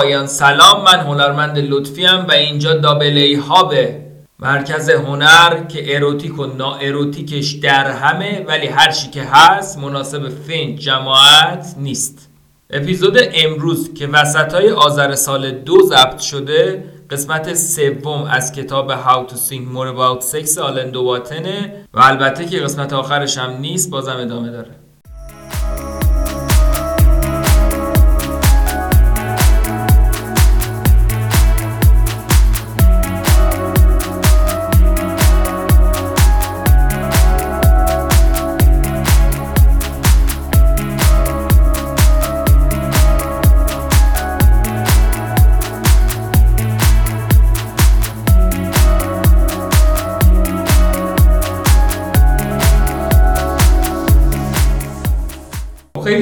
آقایان سلام من هنرمند لطفی و اینجا دابل ای هابه مرکز هنر که اروتیک و نا اروتیکش در همه ولی هر چی که هست مناسب فین جماعت نیست. اپیزود امروز که وسط های آذر سال دو ضبط شده قسمت سوم از کتاب How to Think More About Sex آلن دواتنه و البته که قسمت آخرش هم نیست بازم ادامه داره.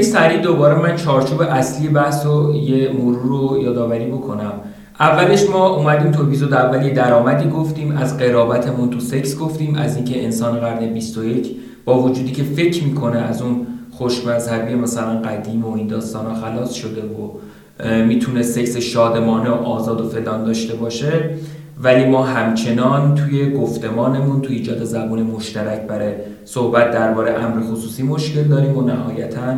سریع دوباره من چارچوب اصلی بحث رو یه مرور رو یادآوری بکنم. اولش ما اومدیم تو اپیزود اولی درآمدی گفتیم از قرابتمون تو سکس گفتیم از اینکه انسان قرن 21 با وجودی که فکر می‌کنه از اون خوش مذهبی مثلا قدیم و این داستان خلاص شده و می‌تونه سکس شادمانه و آزاد و فلان داشته باشه. ولی ما همچنان توی گفتمانمون توی ایجاد زبون مشترک برای صحبت درباره امر خصوصی مشکل داریم و نهایتا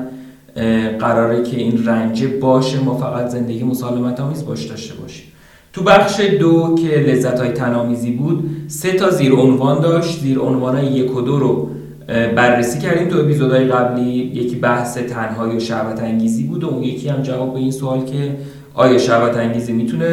قراره که این رنجه باشه ما فقط زندگی مسالمت آمیز باش داشته باشیم. تو بخش دو که لذت های تنامیزی بود سه تا زیر عنوان داشت. زیر عنوان های یک و دو رو بررسی کردیم تو اپیزودهای قبلی. یکی بحث تنهایی و شهوت انگیزی بود و اون یکی هم جواب به این سوال که آیا شهوت انگیزی می‌تونه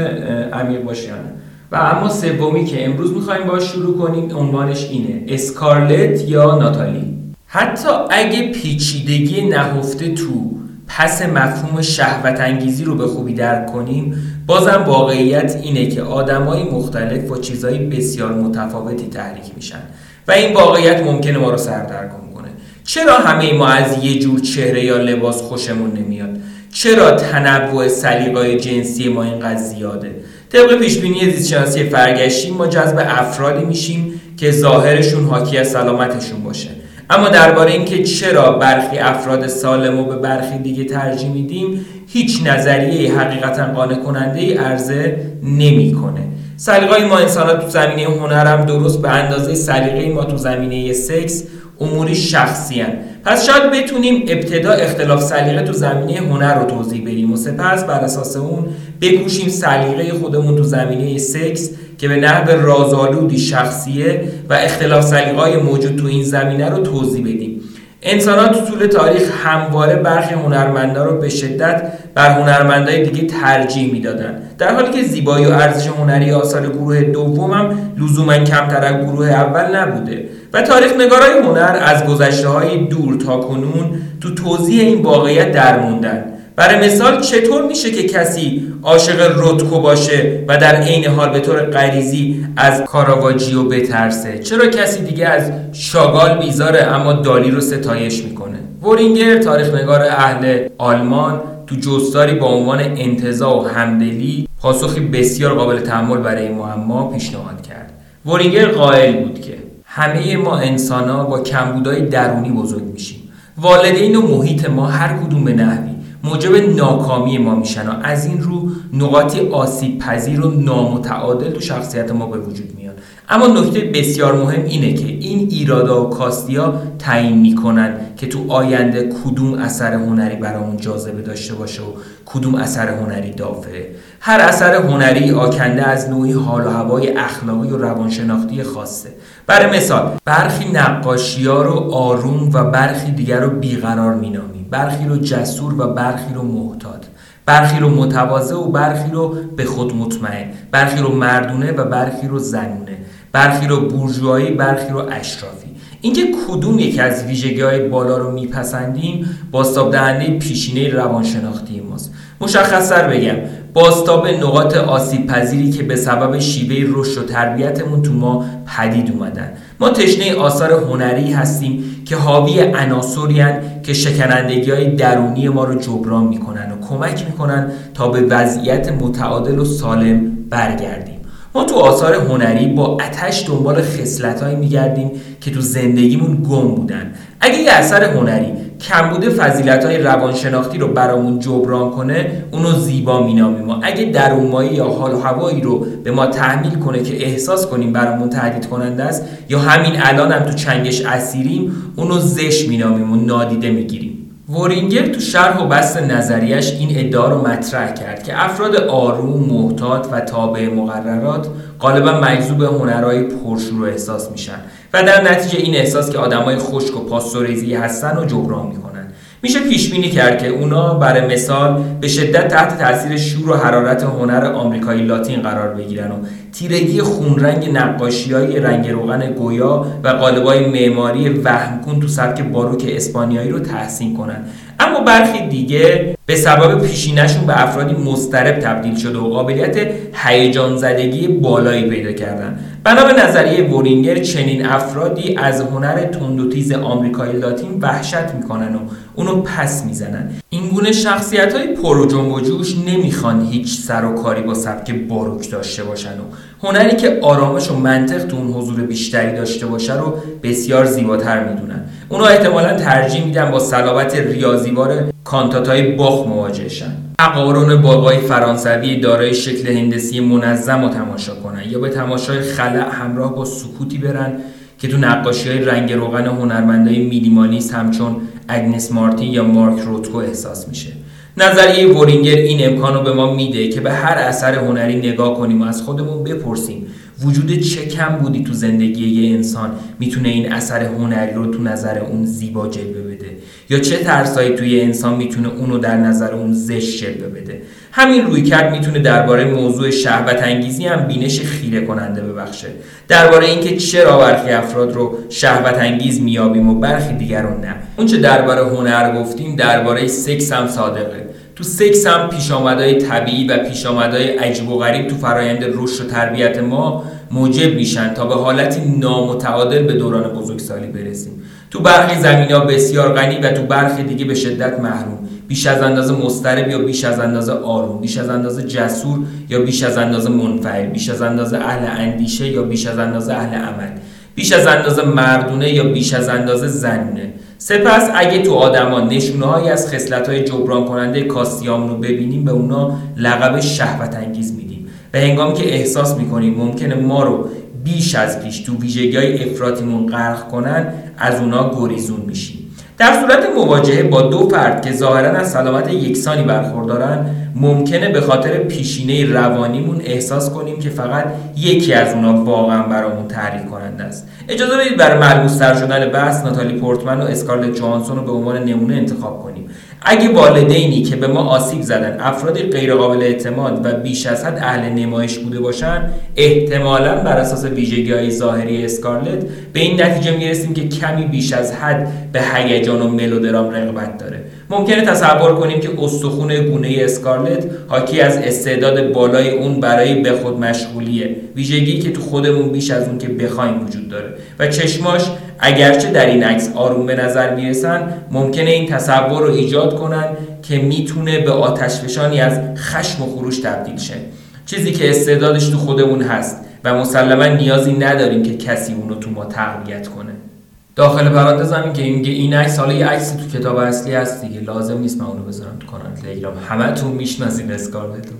عمیق باشه یا نه. و اما سومی که امروز می‌خوایم باش شروع کنیم عنوانش اینه اسکارلت یا ناتالی؟ حتی اگه پیچیدگی نهفته تو پس مفهوم شهوت انگیزی رو به خوبی درک کنیم بازم واقعیت اینه که آدمای مختلف با چیزهای بسیار متفاوتی تحریک میشن و این واقعیت ممکنه ما رو سردرگم کنه. چرا همه ما از یه جور چهره یا لباس خوشمون نمیاد؟ چرا تنوع سلیقای جنسی ما اینقدر زیاده؟ طبق پیشبینی زیستشناسی فرگشتی ما جذب افرادی میشیم که ظاهرشون حاکی از سلامتشون باشه. اما درباره اینکه چرا برخی افراد سالم و به برخی دیگه ترجیح میدیم هیچ نظریه حقیقتا قانع کننده ای عرضه نمی‌کنه سلیقه ما انسان تو زمینه هنر هم درست به اندازه سلیقه ما تو زمینه سکس اموری شخصی هن. پس شاید بتونیم ابتدا اختلاف سلیقه تو زمینه هنر رو توضیح بدیم و سپس بر اساس اون بکوشیم سلیقه خودمون تو زمینه سکس که به نحو رازآلودی شخصیه و اختلاف سلیقه‌های موجود تو این زمینه رو توضیح بدیم. انسان تو طول تاریخ همواره برخی هنرمندا رو به شدت بر هنرمندای دیگه ترجیح می‌دادن. در حالی که زیبایی و ارزش هنری آثار گروه دوم هم لزوما کمتر از گروه اول نبوده و تاریخ نگارای هنر از گذشته های دور تا کنون تو توضیح این واقعیت درموندن برای مثال چطور میشه که کسی عاشق روتکو باشه و در عین حال به طور غریزی از کاراواجیو بترسه؟ چرا کسی دیگه از شاگال بیزاره اما دالی رو ستایش می‌کنه؟ ورینگر تاریخ نگار اهل آلمان تو جستاری با عنوان انتظا و همدلی پاسخی بسیار قابل تحمل برای معما پیشنهاد کرد. ورینگر قائل بود که همه ما انسان ها با کمبودهای درونی بزرگ میشیم. والدین و محیط ما هر کدوم به نحوی موجب ناکامی ما میشن و از این رو نقاطی آسیب پذیر و نامتعادل تو شخصیت ما به وجود میاد. اما نکته بسیار مهم اینه که این ایرادا و کاستیا تعیین می‌کنن که تو آینده کدوم اثر هنری برامون جاذبه داشته باشه و کدوم اثر هنری دافعه. هر اثر هنری آکنده از نوعی حال و هوای اخلاقی و روانشناختی خاصه. برای مثال برخی نقاشی ها رو آروم و برخی دیگر رو بیقرار مینامیم. برخی رو جسور و برخی رو محتاط. برخی رو متواضع و برخی رو به خود مطمئن. برخی رو مردونه و برخی رو زنونه. برخی رو بورژوایی برخی رو اشرافی. اینکه کدوم یکی از ویژگی های بالا رو میپسندیم باستاب دهنده پیشینه روانشناختی ماست. مشخصتر بگم باستاب نقاط آسیب پذیری که به سبب شیوه رشد و تربیتمون تو ما پدید اومدن. ما تشنه آثار هنری هستیم که حاوی عناصری که شکنندگی های درونی ما رو جبران می‌کنن و کمک می‌کنن تا به وضعیت متعادل و سالم برگردیم. ما تو آثار هنری با اتش دنبال خصلتهایی میگردیم که تو زندگیمون گم بودن. اگه یه اثر هنری کمبود فضیلت های روانشناختی رو برامون جبران کنه اونو زیبا مینامیم. ما اگه درونمایی یا حال و هوایی رو به ما تحمیل کنه که احساس کنیم برامون تهدید کننده است یا همین الان هم تو چنگش اسیریم اونو زش مینامیم و نادیده می‌گیریم. وورینگر تو شرح و بست نظریش این ادعا رو مطرح کرد که افراد آروم، محتاط و تابع مقررات غالبا مجذوب هنرهای پرشور و احساس میشن و در نتیجه این احساس که آدمای خشک و پاستوریزی هستن و جبران می‌کنن. میشه پیش بینی کرد که اونا برای مثال به شدت تحت تاثیر شور و حرارت هنر آمریکایی لاتین قرار بگیرن و تیرگی خونرنگ نقاشی های رنگ روغن گویا و قالبای معماری وهمکن تو سبک باروک اسپانیایی رو تحسین کنن. اما برخی دیگه به سبب پیشینشون به افرادی مسترب تبدیل شده و قابلیت هیجان زدگی بالایی پیدا کردن. بنا به نظریه وورینگر چنین افرادی از هنر تند و تیز آمریکای لاتین وحشت می‌کنن و اونو پس می‌زنن. این گونه شخصیت های پر و جوش نمی‌خوان هیچ سر و کاری با سبک باروک داشته باشن و هنری که آرامش و منطق تو اون حضور بیشتری داشته باشه رو بسیار زیباتر می‌دونن. اونا احتمالا ترجیح میدن با صلابت ریاضیوار کانتاتای باخ مواجهشن اقارون بابای فرانسوی دارای شکل هندسی منظم و تماشا کنن یا به تماشای خلع همراه با سکوتی برن که تو نقاشی های رنگ روغن هنرمندای میلیمالیست همچون اگنس مارتین یا مارک روتکو احساس میشه. نظریه وورینگر این امکان رو به ما میده که به هر اثر هنری نگاه کنیم و از خودمون بپرسیم. وجود چه کم بودی تو زندگی یه انسان؟ می‌تونه این اثر هنری رو تو نظر اون زیبا جلوه بده. یا چه ترسایی توی انسان می‌تونه اونو در نظر اون زشت جلوه بده؟ همین روی کرد می‌تونه درباره موضوع شهوت انگیزی هم بینش خیره کننده ببخشه. درباره اینکه چرا برخی افراد رو شهوت انگیز میابیم و برخی دیگر رو نه. اونچه درباره هنر گفتیم درباره سکس هم صادقه. تو سکس هم پیش طبیعی و پیش عجیب و غریب تو فرایند رشد و تربیت ما موجب میشن تا به حالتی نامتعادل به دوران بزرگسالی برسیم. تو برخی زمین ها بسیار غنی و تو برخی دیگه به شدت محروم. بیش از اندازه مسترب یا بیش از اندازه آروم بیش از اندازه جسور یا بیش از اندازه منفعل بیش از اندازه اهل اندیشه یا بیش از اندازه اهل عمل بیش از اندازه مردونه یا بیش از اندازه زنونه. سپس اگه تو آدما نشونه از خصلت های جبران کننده کاستیام رو ببینیم به اونا لقب شهوت انگیز میدیم. و هنگامی که احساس می‌کنیم ممکنه ما رو بیش از پیش تو ویژگی های افراتیمون غرق کنن از اونا گریزون میشیم. در صورت مواجهه با دو فرد که ظاهرا از سلامت یکسانی برخوردارن ممکنه به خاطر پیشینه روانیمون احساس کنیم که فقط یکی از اونا واقعا برامون تحریک کننده است. اجازه بدید برای ملموستر شدن بحث ناتالی پورتمن و اسکارلت جوانسون رو به عنوان نمونه انتخاب کنیم. اگه والدینی که به ما آسیب زدن افرادی غیرقابل اعتماد و بیش از حد اهل نمایش بوده باشن احتمالا بر اساس ویژگی های ظاهری اسکارلت به این نتیجه می‌رسیم که کمی بیش از حد به هیجان و ملودرام رغبت داره. ممکنه تصور کنیم که استخون گونه اسکارلت حاکی از استعداد بالای اون برای به خود مشغولیه. ویژگی که تو خودمون بیش از اون که بخوایم وجود داره. و چشماش اگرچه در این عکس آروم به نظر می‌رسن ممکنه این تصور رو ایجاد کنن که می‌تونه به آتشفشانی از خشم و خروش تبدیل شه. چیزی که استعدادش تو خودمون هست و مسلما نیازی نداریم که کسی اونو تو ما تقویت کنه. داخل پرانتز هم که اینکه این عکس حالا یه عکس تو کتاب اصلی هست دیگه لازم نیست من اونو بذارم تو کانال تلگرام همتون می‌شناسین اسکارلتو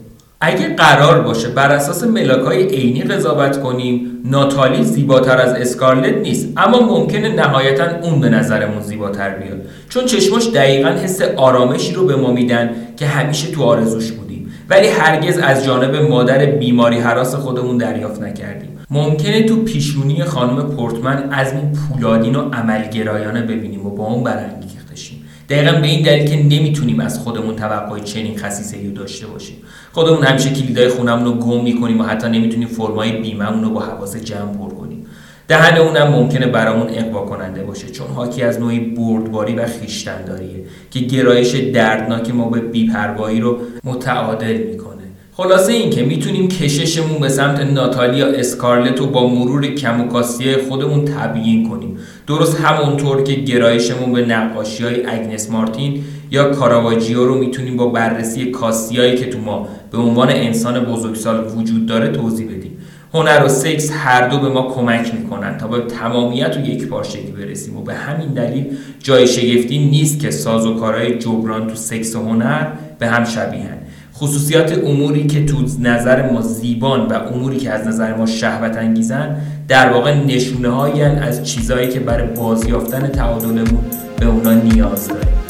اگه قرار باشه بر اساس ملاکای عینی قضاوت کنیم ناتالی زیباتر از اسکارلت نیست اما ممکنه نهایتا اون به نظرمون زیباتر بیاد. چون چشماش دقیقا حس آرامشی رو به ما میدن که همیشه تو آرزوش بودیم. ولی هرگز از جانب مادر بیماری حراس خودمون دریافت نکردیم. ممکنه تو پیشونی خانم پورتمن از این پولادین و عملگرایانه ببینیم و با اون برانگیختشیم دقیقا به این دلیل که نمی‌تونیم از خودمون توقع چنین خصیصه رو داشته باشیم. خودمون همیشه کلیدای خونمون رو گم می‌کنیم و حتی نمی‌تونیم فرمای بیممون رو با حواس جمع پر کنیم. دهن اونم ممکنه برامون اقوا کننده باشه چون حاکی از نوعی بردباری و خیشتنداریه که گرایش دردناک ما به بیپروایی رو متعادل می‌کنه. خلاصه این که می‌تونیم کششمون به سمت ناتالیا اسکارلت رو با مرور کم و خودمون تبیین کنیم. درست همونطور که گرایشمون به نقاشی های اگنس مارتین یا کاراواجیو رو می‌تونیم با بررسی کاستیایی که تو ما به عنوان انسان بزرگسال وجود داره توضیح بدیم. هنر و سکس هر دو به ما کمک می‌کنن تا به تمامیت و یک پارچگی برسیم و به همین دلیل جای شگفتی نیست که ساز و کارهای جبران تو سکس و هنر به هم شبیهن. خصوصیات اموری که تو نظر ما زیبان و اموری که از نظر ما شهوت انگیزن در واقع نشونه هایی از چیزهایی که برای بازیافتن تعادلمون به اونا نیاز داریم.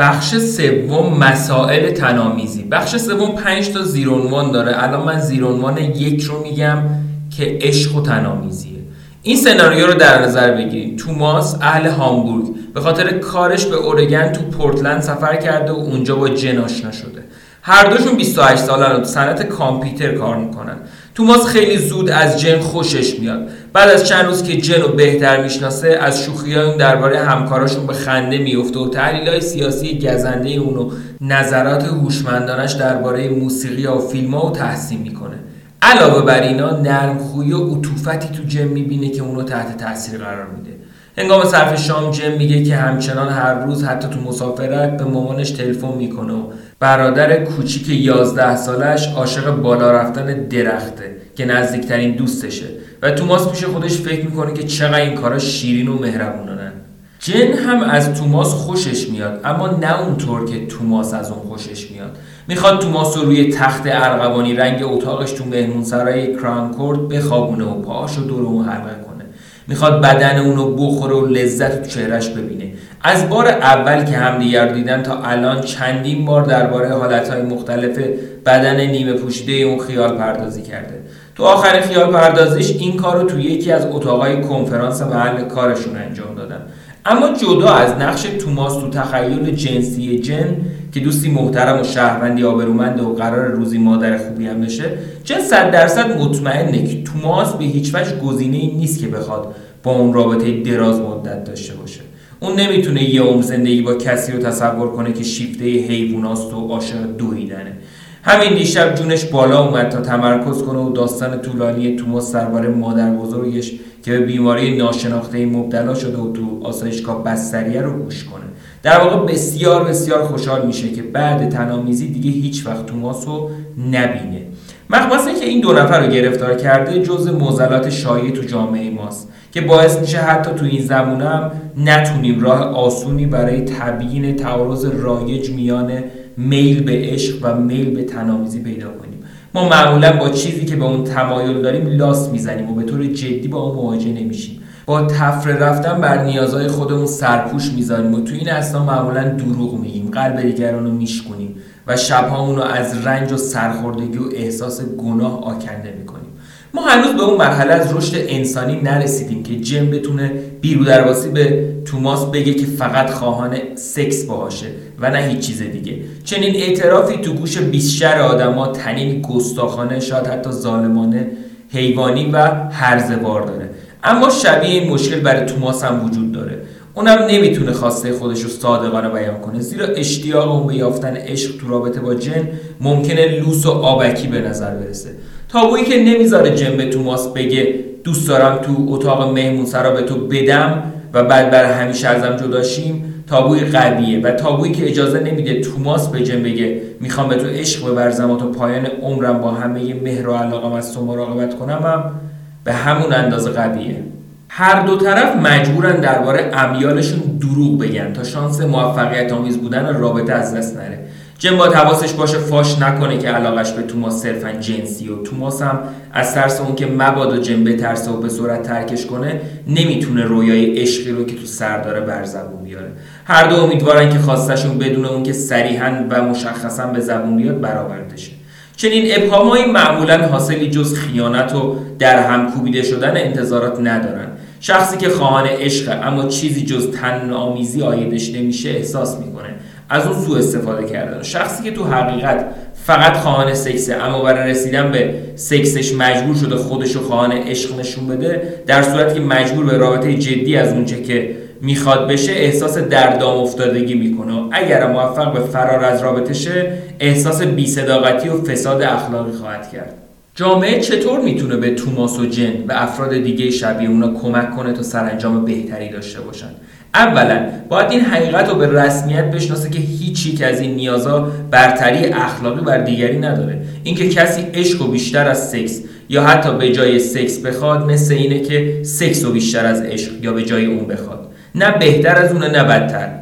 بخش سوم مسائل تنامیزی. بخش سوم پنج تا زیرونوان داره. الان من زیرونوان یک رو میگم که عشق و تنامیزیه. این سناریو رو در نظر بگیرید. توماس اهل هامبورگ. به خاطر کارش به اورگن تو پورتلند سفر کرده و اونجا با جن آشنا شده. هر دوشون 28 سالن و صنعت کامپیوتر کار می‌کنن. توماس خیلی زود از جن خوشش میاد. بعد از چند روز که جن رو بهتر می‌شناسه از شوخی اون درباره همکاراشون به خنده میفته و تحلیل های سیاسی گزنده اون و نظرات هوشمندانش درباره موسیقی و فیلم ها رو تحسین می‌کنه. علاوه بر اینا نرم خوی و عطوفتی تو جن می‌بینه که اونو تحت تاثیر قرار میده. هنگام صرف شام جم میگه که همچنان هر روز حتی تو مسافرت به مامانش تلفن می‌کنه و برادر کوچیک 11 سالش عاشق بالا رفتن درخته که نزدیکترین دوستشه. و توماس پیش خودش فکر می‌کنه که چقدر این کارا شیرین و مهربونانن جن هم از توماس خوشش میاد اما نه اونطور که توماس از اون خوشش میاد. می‌خواد توماس رو روی تخت ارغوانی رنگ اتاقش تو مهمونسرای کرانکورد بخوابونه و پاهاش رو دور اون حلقه کنه. می‌خواد بدن اونو بخوره و لذت تو چهرش ببینه. از بار اول که همدیگر دیدن تا الان چندین بار درباره حالتهای مختلف بدن نیمه پوشیده اون خیال پردازی کرده. تو آخر خیال پردازیش این کار رو تو یکی از اتاقای کنفرانس محل کارشون انجام دادن. اما جدا از نقش توماس تو تخیل جنسی جن که دوستی محترم و شهروندی آبرومند و قرار روزی مادر خوبی هم بشه جن صد درصد مطمئنه که توماس به هیچ وجه گزینه ای نیست که بخواد با اون رابطه دراز مدت داشته باشه. اون نمی‌تونه یه عمر زندگی با کسی رو تصور کنه که شیفته حیواناست و عاشق دویدنه همین دیشب جونش بالا اومد تا تمرکز کنه و داستان طولانی توماس درباره مادر بزرگش که به بیماری ناشناخته مبتلا شده و تو آسایشگاه بستریه رو گوش کنه. در واقع بسیار بسیار خوشحال میشه که بعد تنامیزی دیگه هیچ وقت توماس رو نبینه. مخمصه که این دو نفر رو گرفتار کرده جز موزلات شایع تو جامعه ماست که باعث میشه حتی تو این زمونه هم نتونیم راه آسونی برای تبیین تعارض رایج میان میل به عشق و میل به تنامیزی پیدا کنیم. ما معمولا با چیزی که به اون تمایل داریم لاس می‌زنیم و به طور جدی با اون مواجه نمیشیم. با تفره رفتن بر نیازهای خودمون سرپوش می‌ذاریم و تو این اصلا معمولا دروغ میگیم قلب دیگران رو میشکنیم و شبهامون رو از رنج و سرخوردگی و احساس گناه آکنده می‌کنیم. ما هنوز به اون مرحله از رشد انسانی نرسیدیم که جن بتونه بیرو درواسی به توماس بگه که فقط خواهان سکس باشه و نه هیچ چیز دیگه. چنین اعترافی تو گوش بیشتر آدما تنین گستاخانه شاید حتی ظالمانه حیوانی و هرزوار داره. اما شبیه این مشکل برای توماس هم وجود داره. اونم نمی‌تونه خواسته خودش رو صادقانه بیان کنه. زیرا اشتیاق اون به یافتن عشق تو رابطه با جن ممکنه لوس و آبکی به نظر برسه. تابویی که نمی‌ذاره جن به توماس بگه دوست دارم تو اتاق مهمون سرا به تو بدم و بعد بر همیشه ازم جداشیم تابوی قویه و تابویی که اجازه نمیده توماس به جن بگه می‌خوام به تو عشق بورزم و تا پایان عمرم با همه مهر و علاقم از تو مراقبت کنم هم به همون اندازه قویه. هر دو طرف مجبورن درباره امیالشون دروغ بگن تا شانس موفقیت آمیز بودن رابطه از دست نره. جن باید حواسش باشه فاش نکنه که علاقش به توماس صرفا جنسی و توماس هم از ترس اون که مبادا جن بترسه و به صورت ترکش کنه نمی‌تونه رویای عشقی رو که تو سر داره بر زبون بیاره. هر دو امیدوارن که خواستشون بدون اون که صریحا و مشخصا به زبون بیاد برآورده شه چنین ابهامایی معمولا حاصلی جز خیانت و در هم کوبیده شدن انتظارات ندارن. شخصی که خواهان عشق اما چیزی جز تن آمیزی آیدش نمیشه احساس می‌کنه. از اون سوء استفاده کردن. شخصی که تو حقیقت فقط خواهان سکسه اما برای رسیدن به سکسش مجبور شده خودش رو خواهان عشق نشون بده در صورتی که مجبور به رابطه جدی از اونچه که می‌خواد بشه احساس دردام افتادگی می‌کنه. اگر موفق به فرار از رابطه شه احساس بیصداقتی و فساد اخلاقی خواهد کرد. جامعه چطور می‌تونه به توماس و جن و افراد دیگه شبیه اونا کمک کنه تا سرانجام بهتری داشته باشن؟ اولا باید این حقیقت رو به رسمیت بشناسه که هیچ یک از این نیازها برتری اخلاقی بر دیگری نداره. اینکه کسی عشق و بیشتر از سکس یا حتی به جای سکس بخواد مثل اینه که سکس و بیشتر از عشق یا به جای اون بخواد. نه بهتر از اونه نه بدتر.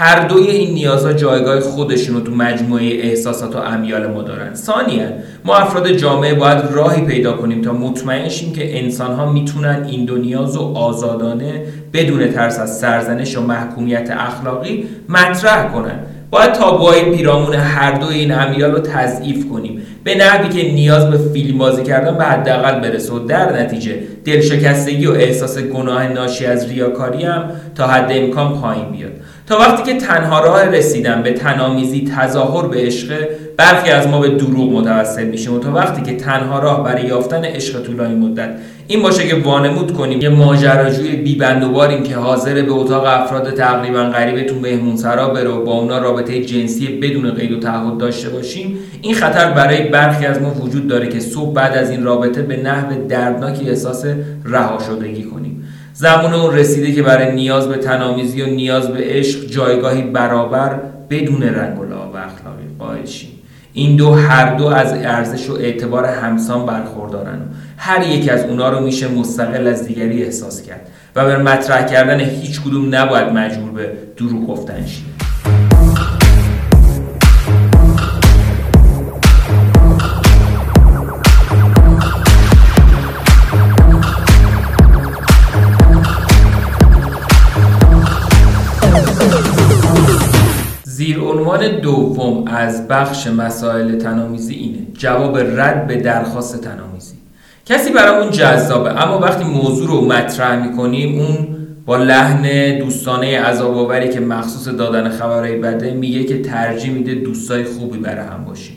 هر دوی این نیازها جایگاه خودشون رو تو مجموعه احساسات و امیال ما دارن. ثانیا ما افراد جامعه باید راهی پیدا کنیم تا مطمئن شیم که انسان ها می‌تونن این دو نیاز و آزادانه بدون ترس از سرزنش و محکومیت اخلاقی مطرح کنن. باید تابوهای پیرامون هر دو این امیال رو تضعیف کنیم. به نحوی که نیاز به فیلم بازی کردن به حداقل برسه و در نتیجه دلشکستگی و احساس گناه ناشی از ریاکاری هم تا حد امکان پایین بیاد. تا وقتی که تنها راه رسیدن به تنامیزی تظاهر به عشق برخی از ما به دروغ متوسل میشیم و تا وقتی که تنها راه برای یافتن عشق طولانی مدت این باشه که وانمود کنیم. یه ماجراجوی بیبندوباریم که حاضر به اتاق افراد تقریبا غریب تو مهمونسرا بره و با اونا رابطه جنسی بدون قید و تعهد داشته باشیم. این خطر برای برخی از ما وجود داره که صبح بعد از این رابطه به نحو دردناکی احساس رها شدگی کنیم. زمان اون رسیده که برای نیاز به تنامیزی و نیاز به عشق جایگاهی برابر بدون رنگ و لعاب اخلاقی قائل شیم. این دو هر دو از ارزش و اعتبار همسان برخوردارن. هر یک از اونا رو میشه مستقل از دیگری احساس کرد و به مطرح کردن هیچ کدوم نباید مجبور به دروغ گفتن شیم. زیر عنوان دوم از بخش مسائل تنامیزی اینه. جواب رد به درخواست تنامیزی. کسی برامون جذابه. اما وقتی موضوع رو مطرح می‌کنیم اون با لحن دوستانه عذاب که مخصوص دادن خبرهای بده میگه که ترجیح میده دوستای خوبی برای هم باشیم.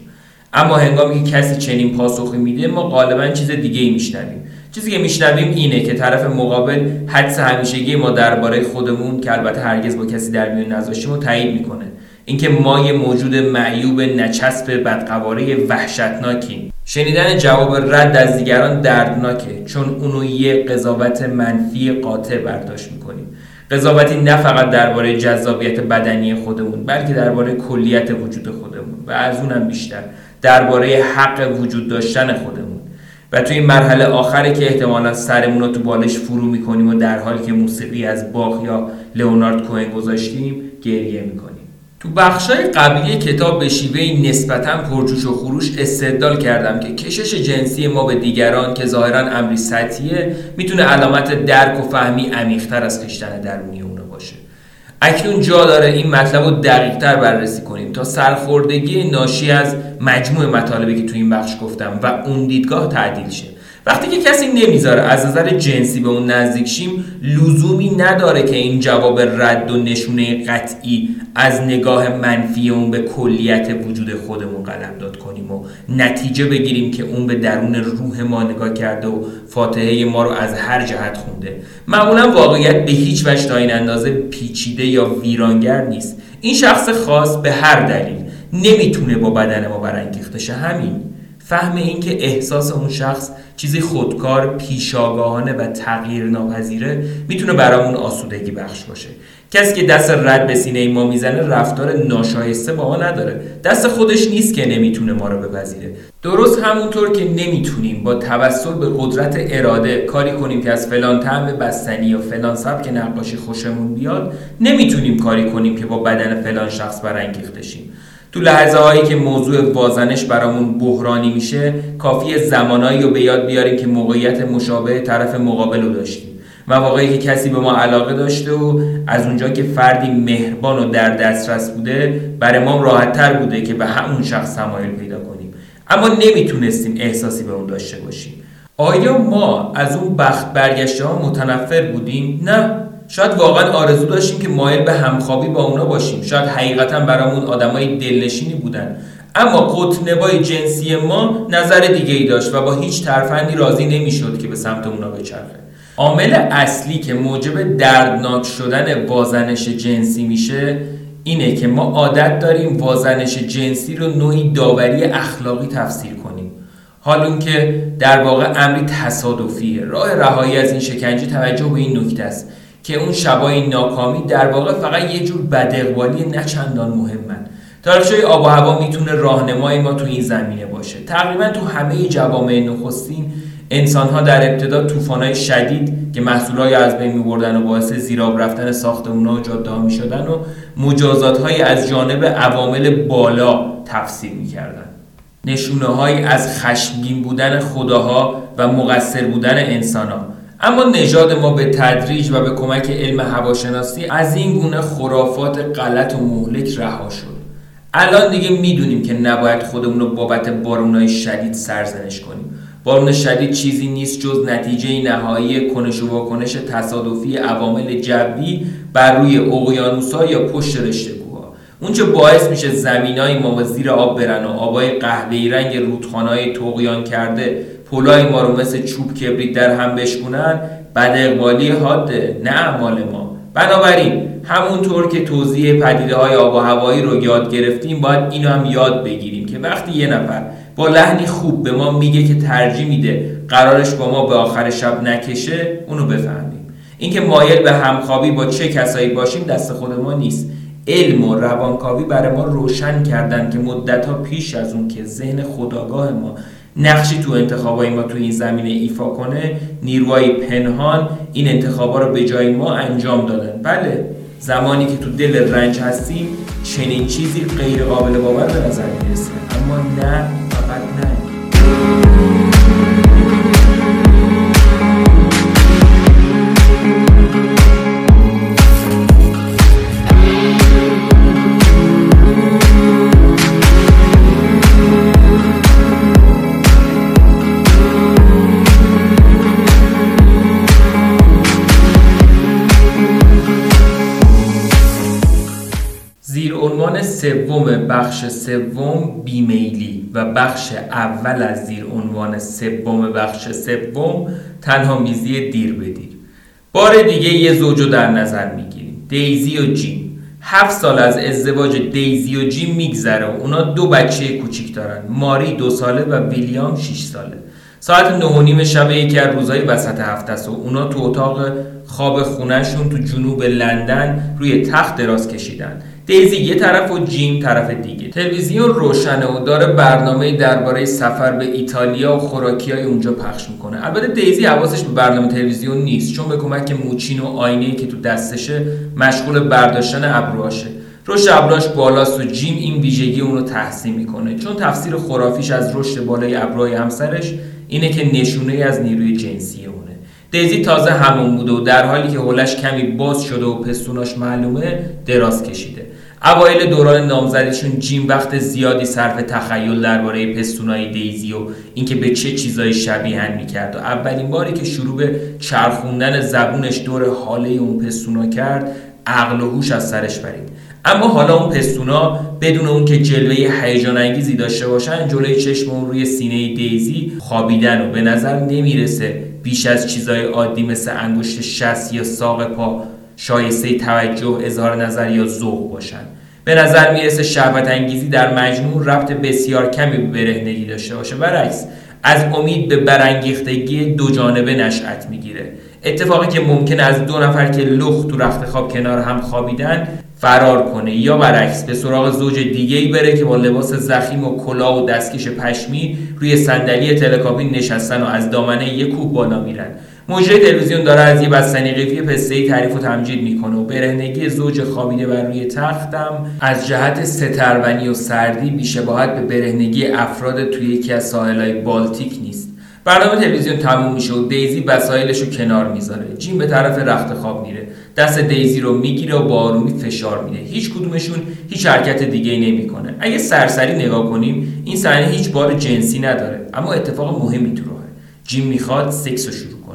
اما هنگامی که کسی چنین پاسخی میده ما غالبا چیز دیگه ای میشنویم. چیزی که میشنویم اینه که طرف مقابل حدس همیشگی ما درباره خودمون که البته هرگز با کسی در میون نذاشتیم رو تایید می‌کنه. اینکه ما یه موجود معیوب نچسب بدقواره وحشتناکیم. شنیدن جواب رد از دیگران دردناکه چون اونو یه قضاوت منفی قاطع برداشت می‌کنیم. قضاوتی نه فقط درباره جذابیت بدنی خودمون بلکه درباره کلیت وجود خودمون و از اونم بیشتر درباره حق وجود داشتن خودمون. و توی این مرحله آخره که احتمالا سرمون رو تو بالش فرو می‌کنیم و در حالی که موسیقی از باخ یا لئونارد کوهن گذاشتیم گریه می‌کنیم. تو بخشای قبلی کتاب به شیوه نسبتا پرجوش و خروش استدلال کردم که کشش جنسی ما به دیگران که ظاهرا امری سطحیه می‌تونه علامت درک و فهمی عمیقتر از خیشتن درونی اونو باشه. اکنون جا داره این مطلب رو دقیقتر بررسی کنیم تا سرخوردگی ناشی از مجموع مطالبی که تو این بخش گفتم و اون دیدگاه تعدیل شه. وقتی که کسی نمی‌ذاره از نظر جنسی به اون نزدیک شیم لزومی نداره که این جواب رد و نشونه قطعی از نگاه منفی اون به کلیت وجود خودمون داد کنیم و نتیجه بگیریم که اون به درون روح ما نگاه کرده و فاتحه ما رو از هر جهت خونده. معمولا واقعیت به هیچ وجه تا این اندازه پیچیده یا ویرانگر نیست. این شخص خاص به هر دلیل نمی‌تونه با بدن ما برانگیخته شه. همین. فهم اینکه احساس اون شخص چیزی خودکار پیشاگاهانه و تغییر ناپذیره می‌تونه برامون آسودگی بخش باشه. کسی که دست رد به سینه ما می‌زنه رفتار ناشایسته با ما نداره. دست خودش نیست که نمی‌تونه ما رو بپذیره. درست همونطور که نمی‌تونیم با توسل به قدرت اراده کاری کنیم که از فلان طعم بستنی یا فلان سبک نقاشی خوشمون بیاد نمی‌تونیم کاری کنیم که با بدن فلان شخص برانگیخته شیم. تو لحظه هایی که موضوع وازنش برامون بحرانی میشه کافی زمانایی رو به یاد بیاریم که موقعیت مشابه طرف مقابل رو داشتیم. مواقعی که کسی به ما علاقه داشته و از اونجا که فردی مهربان و در دسترس بوده برای ما راحت تر بوده که به همون شخص تمایل پیدا کنیم. اما نمی‌تونستیم احساسی به اون داشته باشیم. آیا ما از اون بخت برگشته ها متنفر بودیم؟ نه. شاید واقعا آرزو داشتیم که مایل به همخوابی با اونا باشیم. شاید حقیقتا برامون آدمای دلنشینی بودن. اما قطنبای جنسی ما نظر دیگه ای داشت و با هیچ ترفندی راضی نمی‌شد که به سمت اونا بچرخه. عامل اصلی که موجب دردناک شدن وازنش جنسی میشه اینه که ما عادت داریم وازنش جنسی رو نوعی داوری اخلاقی تفسیر کنیم. حال اون که در واقع امری تصادفیه. راه رهایی از این شکنجه توجه به این نکته است. که اون شبای ناکامی در واقع فقط یه جور بدقوالی نه چندان مهمن. تاریخچه آب و هوا می‌تونه راهنمای ما تو این زمینه باشه. تقریبا تو همه جوامع نخستین انسان ها در ابتدا طوفان‌های شدید که محصولای از بین می‌بردن و باعث زیراب رفتن ساختمان‌ها و جاده‌ها می‌شدن و مجازات از جانب عوامل بالا تفسیر می‌کردن. نشونه های از خشمگین بودن خداها و مقصر بودن انسانها. اما نژاد ما به تدریج و به کمک علم هواشناسی از این گونه خرافات غلط و مهلک رها شد. الان دیگه می‌دونیم که نباید خودمون رو بابت بارونای شدید سرزنش کنیم. بارون شدید چیزی نیست جز نتیجه نهایی کنش و واکنش تصادفی عوامل جوی بر روی اقیانوسها یا پشت رشته کوها اونچه باعث میشه زمینای ما زیر آب برن و آبای قهوه‌ای رنگ رودخانه‌های توقیان کرده پلای ما رو مثل چوب کبریت در هم بشکنن بد اقبالی حاده نه اعمال ما. بنابراین همونطور که توضیح پدیده های آب و هوایی رو یاد گرفتیم باید اینو هم یاد بگیریم که وقتی یه نفر با لحنی خوب به ما میگه که ترجیح میده قرارش با ما به آخر شب نکشه اونو بفهمیم. اینکه مایل به همخوابی با چه کسایی باشیم دست خود ما نیست. علم و روانکاوی برای ما روشن کردن که مدتها پیش از اون که ذهن خداگاه ما نقشی تو انتخابای ما تو این زمینه ایفا کنه نیروهای پنهان این انتخابا رو به جای ما انجام دادن. بله زمانی که تو دل رنج هستیم چنین چیزی غیر قابل باور به نظر می‌رسه. اما نه سوم بخش سوم بیمیلی و بخش اول از زیر عنوان سوم بخش سوم تنها میزی دیر به بار دیگه یه زوجو در نظر می‌گیریم. دیزی و جیم. هفت سال از ازدواج دیزی و جیم میگذره و اونا دو بچه کوچیک دارن. ماری دو ساله و ویلیام 6 ساله. ساعت نه و نیم شب یکی از روزهای وسط هفته است و اونا تو اتاق خواب خونهشون تو جنوب لندن روی تخت دراز کشیدن. دیزی یه طرف و جیم طرف دیگه. تلویزیون روشنه و داره برنامه درباره سفر به ایتالیا و خوراکیای اونجا پخش می‌کنه. البته دیزی حواسش به برنامه تلویزیون نیست چون به کمک موچین و آینه که تو دستشه مشغول برداشتن ابروهاشه. رشد ابراش بالاست و جیم این ویژگی اون رو تحسین می‌کنه. چون تفسیر خرافیش از رشد بالای ابروهای همسرش اینه که نشونه از نیروی جنسی اونه. دیزی تازه همون بوده و در حالی که هولش کمی باز شده و پستوناش معلومه دراز کشیده. اوایل دوران نامزدیشون جیم وقت زیادی صرف تخیل درباره پستونای دیزی و اینکه به چه چیزایی شبیهن می‌کرد. و اولین باری که شروع به چرخوندن زبونش دور حاله اون پستونا کرد عقل و هوش از سرش برید اما حالا اون پستونا بدون اون که جلوه هیجان انگیزی داشته باشن جلوی چشم اون روی سینه دیزی خوابیدن و به نظر نمی‌رسه. بیش از چیزای عادی مثل انگشت شست یا ساق پا شایسته توجه اظهار نظر یا ذوق باشن. به نظر می‌رسه شهوت انگیزی در مجموع ربط بسیار کمی به برهنگی داشته باشه. برعکس از امید به برانگیختگی دو جانبه نشأت می‌گیره. اتفاقی که ممکن از دو نفر که لخت تو رخت خواب کنار هم خوابیدن فرار کنه یا برعکس به سراغ زوج دیگه ای بره که با لباس زخیم و کلاه و دستکش پشمی روی صندلی تلکابین نشستن و از دامنه یک کوه بالا میرن. مجری تلویزیون داره از یه بستنی قیفی پسته تعریف و تمجید می‌کنه و برهنگی زوج خوابیده بر روی تختم از جهت سترونی و سردی بیشباهت به برهنگی افراد توی یکی از ساحلهای بالتیک نیست. برنامه تلویزیون تموم میشه و دیزی وسایلش رو کنار می‌ذاره. جیم به طرف رخت خواب میره. دست دیزی رو می‌گیره و با آرومی فشار میده. هیچ کدومشون هیچ حرکت دیگه ای نمی‌کنه. اگه سرسری نگاه کنیم این صحنه هیچ بار جنسی نداره. اما اتفاق مهمی تو راهه. جیم می‌خواد سکس رو شروع کنه.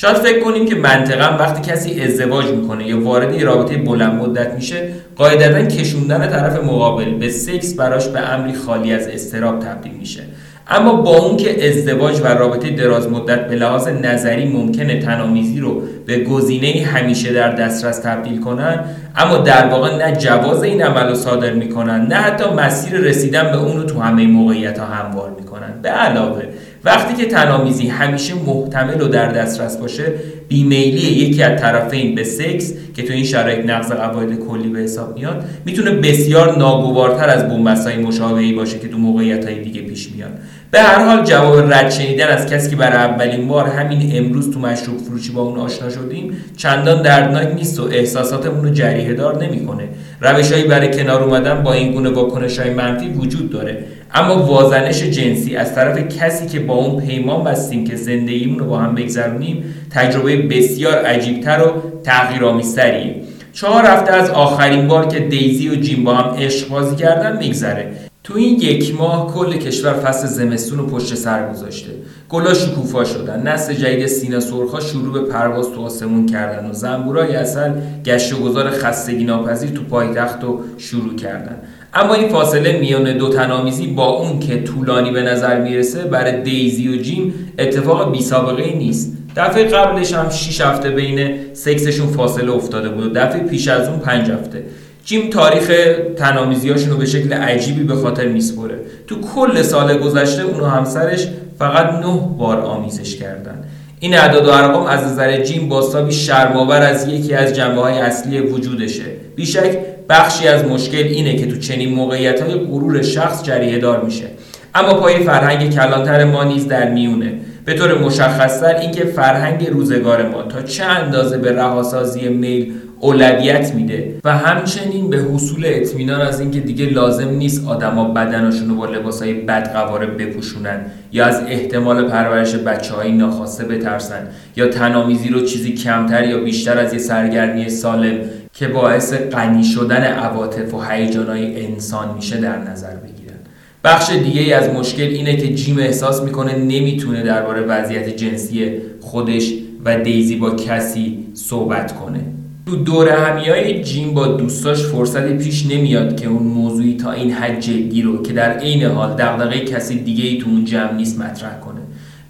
شاید فکر کنیم که منطقا وقتی کسی ازدواج می‌کنه یا وارد یه رابطه بلند مدت میشه قاعدتا کشوندن طرف مقابل به سکس براش به امری خالی از استراب تبدیل میشه. اما با اون که ازدواج و رابطه دراز مدت به لحاظ نظری ممکنه تنامیزی رو به گزینه همیشه در دسترس تبدیل کنن اما در واقع نه جواز این عمل رو صادر می‌کنن نه حتی مسیر رسیدن به اون رو تو همه موقعیت ها هموار می‌کنن. به علاوه وقتی که تنامیزی همیشه محتمل و در دسترس باشه بیمیلی یکی از طرفین به سکس که تو این شرایط نقض قواعد کلی به حساب میاد می‌تونه بسیار ناگوارتر از بومبستای مشابهی باشه که تو موقعیت های دیگه پیش میاد. به هر حال جواب رد شنیدن از کسی که برای اولین بار همین امروز تو مشروب فروشی با اون آشنا شدیم چندان دردناک نیست و احساساتمون رو جریه دار نمی‌کنه. روشهایی برای کنار اومدن با این گونه واکنش های منفی وجود داره. اما وازنش جنسی از طرف کسی که با اون پیمان بستیم که زندگیمون رو با هم بگذرونیم تجربه بسیار عجیبتر و تغییرآمیزتریه چهار هفته از آخرین بار که دیزی و جیم با هم عشق بازی کردن میگذره. تو این یک ماه کل کشور فصل زمستون رو پشت سر گذاشته. گلا شکوفا شدن. نسل جدید سینا سرخا شروع به پرواز تو آسمون کردن و زنبورای اصل گشت و گذار خستگی ناپذیر تو پایتخت رو شروع کردن. اما این فاصله میان دو تنامیزی با اون که طولانی به نظر می‌رسه برای دیزی و جیم اتفاق بی سابقه نیست. دفعه قبلش هم 6 هفته بین سکسشون فاصله افتاده بود و دفعه پیش از اون 5 هفته. جیم تاریخ تنامیزیاشون رو به شکل عجیبی به خاطر میسپره. تو کل سال گذشته اون همسرش فقط نه بار آمیزش کردن. این اعداد و ارقام از نظر جیم باستابی شرماور از یکی از جنبه های اصلی وجودشه. بیشک بخشی از مشکل اینه که تو چنین موقعیت های غرور شخص جریه دار میشه. اما پای فرهنگ کلانتر ما نیز در میونه. به طور مشخصتر اینکه فرهنگ روزگار ما تا چه اندازه به رهاسازی میل اولویت میده و همچنین به حصول اطمینان از اینکه دیگه لازم نیست آدما بدنشون رو با لباسهای بدقواره بپوشونن یا از احتمال پرورش بچه های ناخواسته بترسن یا تنامیزی رو چیزی کمتر یا بیشتر از یه سرگرمی سالم که باعث غنی شدن عواطف و هیجانهای انسان میشه در نظر بگیرن. بخش دیگه از مشکل اینه که جیم احساس می‌کنه نمی‌تونه درباره وضعیت جنسی خودش و دیزی با کسی صحبت کنه. تو دور های جیم با دوستاش فرصتی پیش نمیاد که اون موضوعی تا این حد جدی رو که در عین حال دغدغه کسی دیگه ای تو اون جمع نیست مطرح کنه.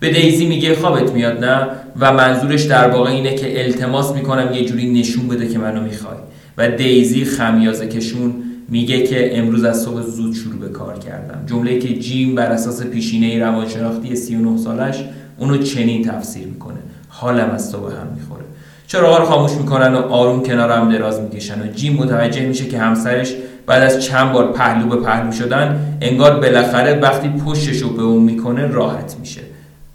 به دیزی میگه خوابت میاد نه؟ و منظورش در واقع اینه که التماس می‌کنم یه جوری نشون بده که منو می‌خوای. و دیزی خمیازه کشون میگه که امروز از صبح زود شروع به کار کردم. جمله که جیم بر اساس پیشینه روانشناختی 39 سالش اونو چنین تفسیر می‌کنه. حالم از صبح هم می‌خوره. چراغا رو خاموش می‌کنن و آروم کنارم دراز می‌کشن؟ و جیم متوجه میشه که همسرش بعد از چند بار پهلو به پهلو شدن انگار بالاخره وقتی پشتش رو به اون می‌کنه راحت میشه.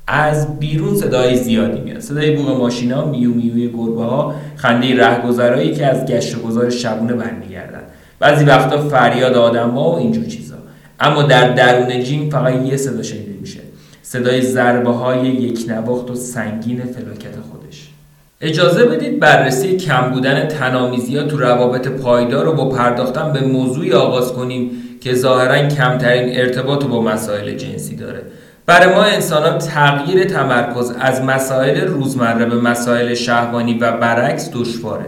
از بیرون صدای زیادی میاد. صدای بوق ماشینا میو میوی گربه ها خنده رهگذرایی که از گشت گذار شبونه برمیگردن. بعضی وقتا فریاد آدم ها و اینجور چیزا. اما در درون جیم فقط یه صدا شنیده میشه. صدای ضربه های یک نواخت و سنگین فلاکت خودش. اجازه بدید بررسی کم بودن تنامیزی ها تو روابط پایدار رو با پرداختن به موضوعی آغاز کنیم که ظاهرا کمترین ارتباط با مسائل جنسی داره. برای ما انسان تغییر تمرکز از مسائل روزمره به مسائل شهوانی و برعکس دشواره.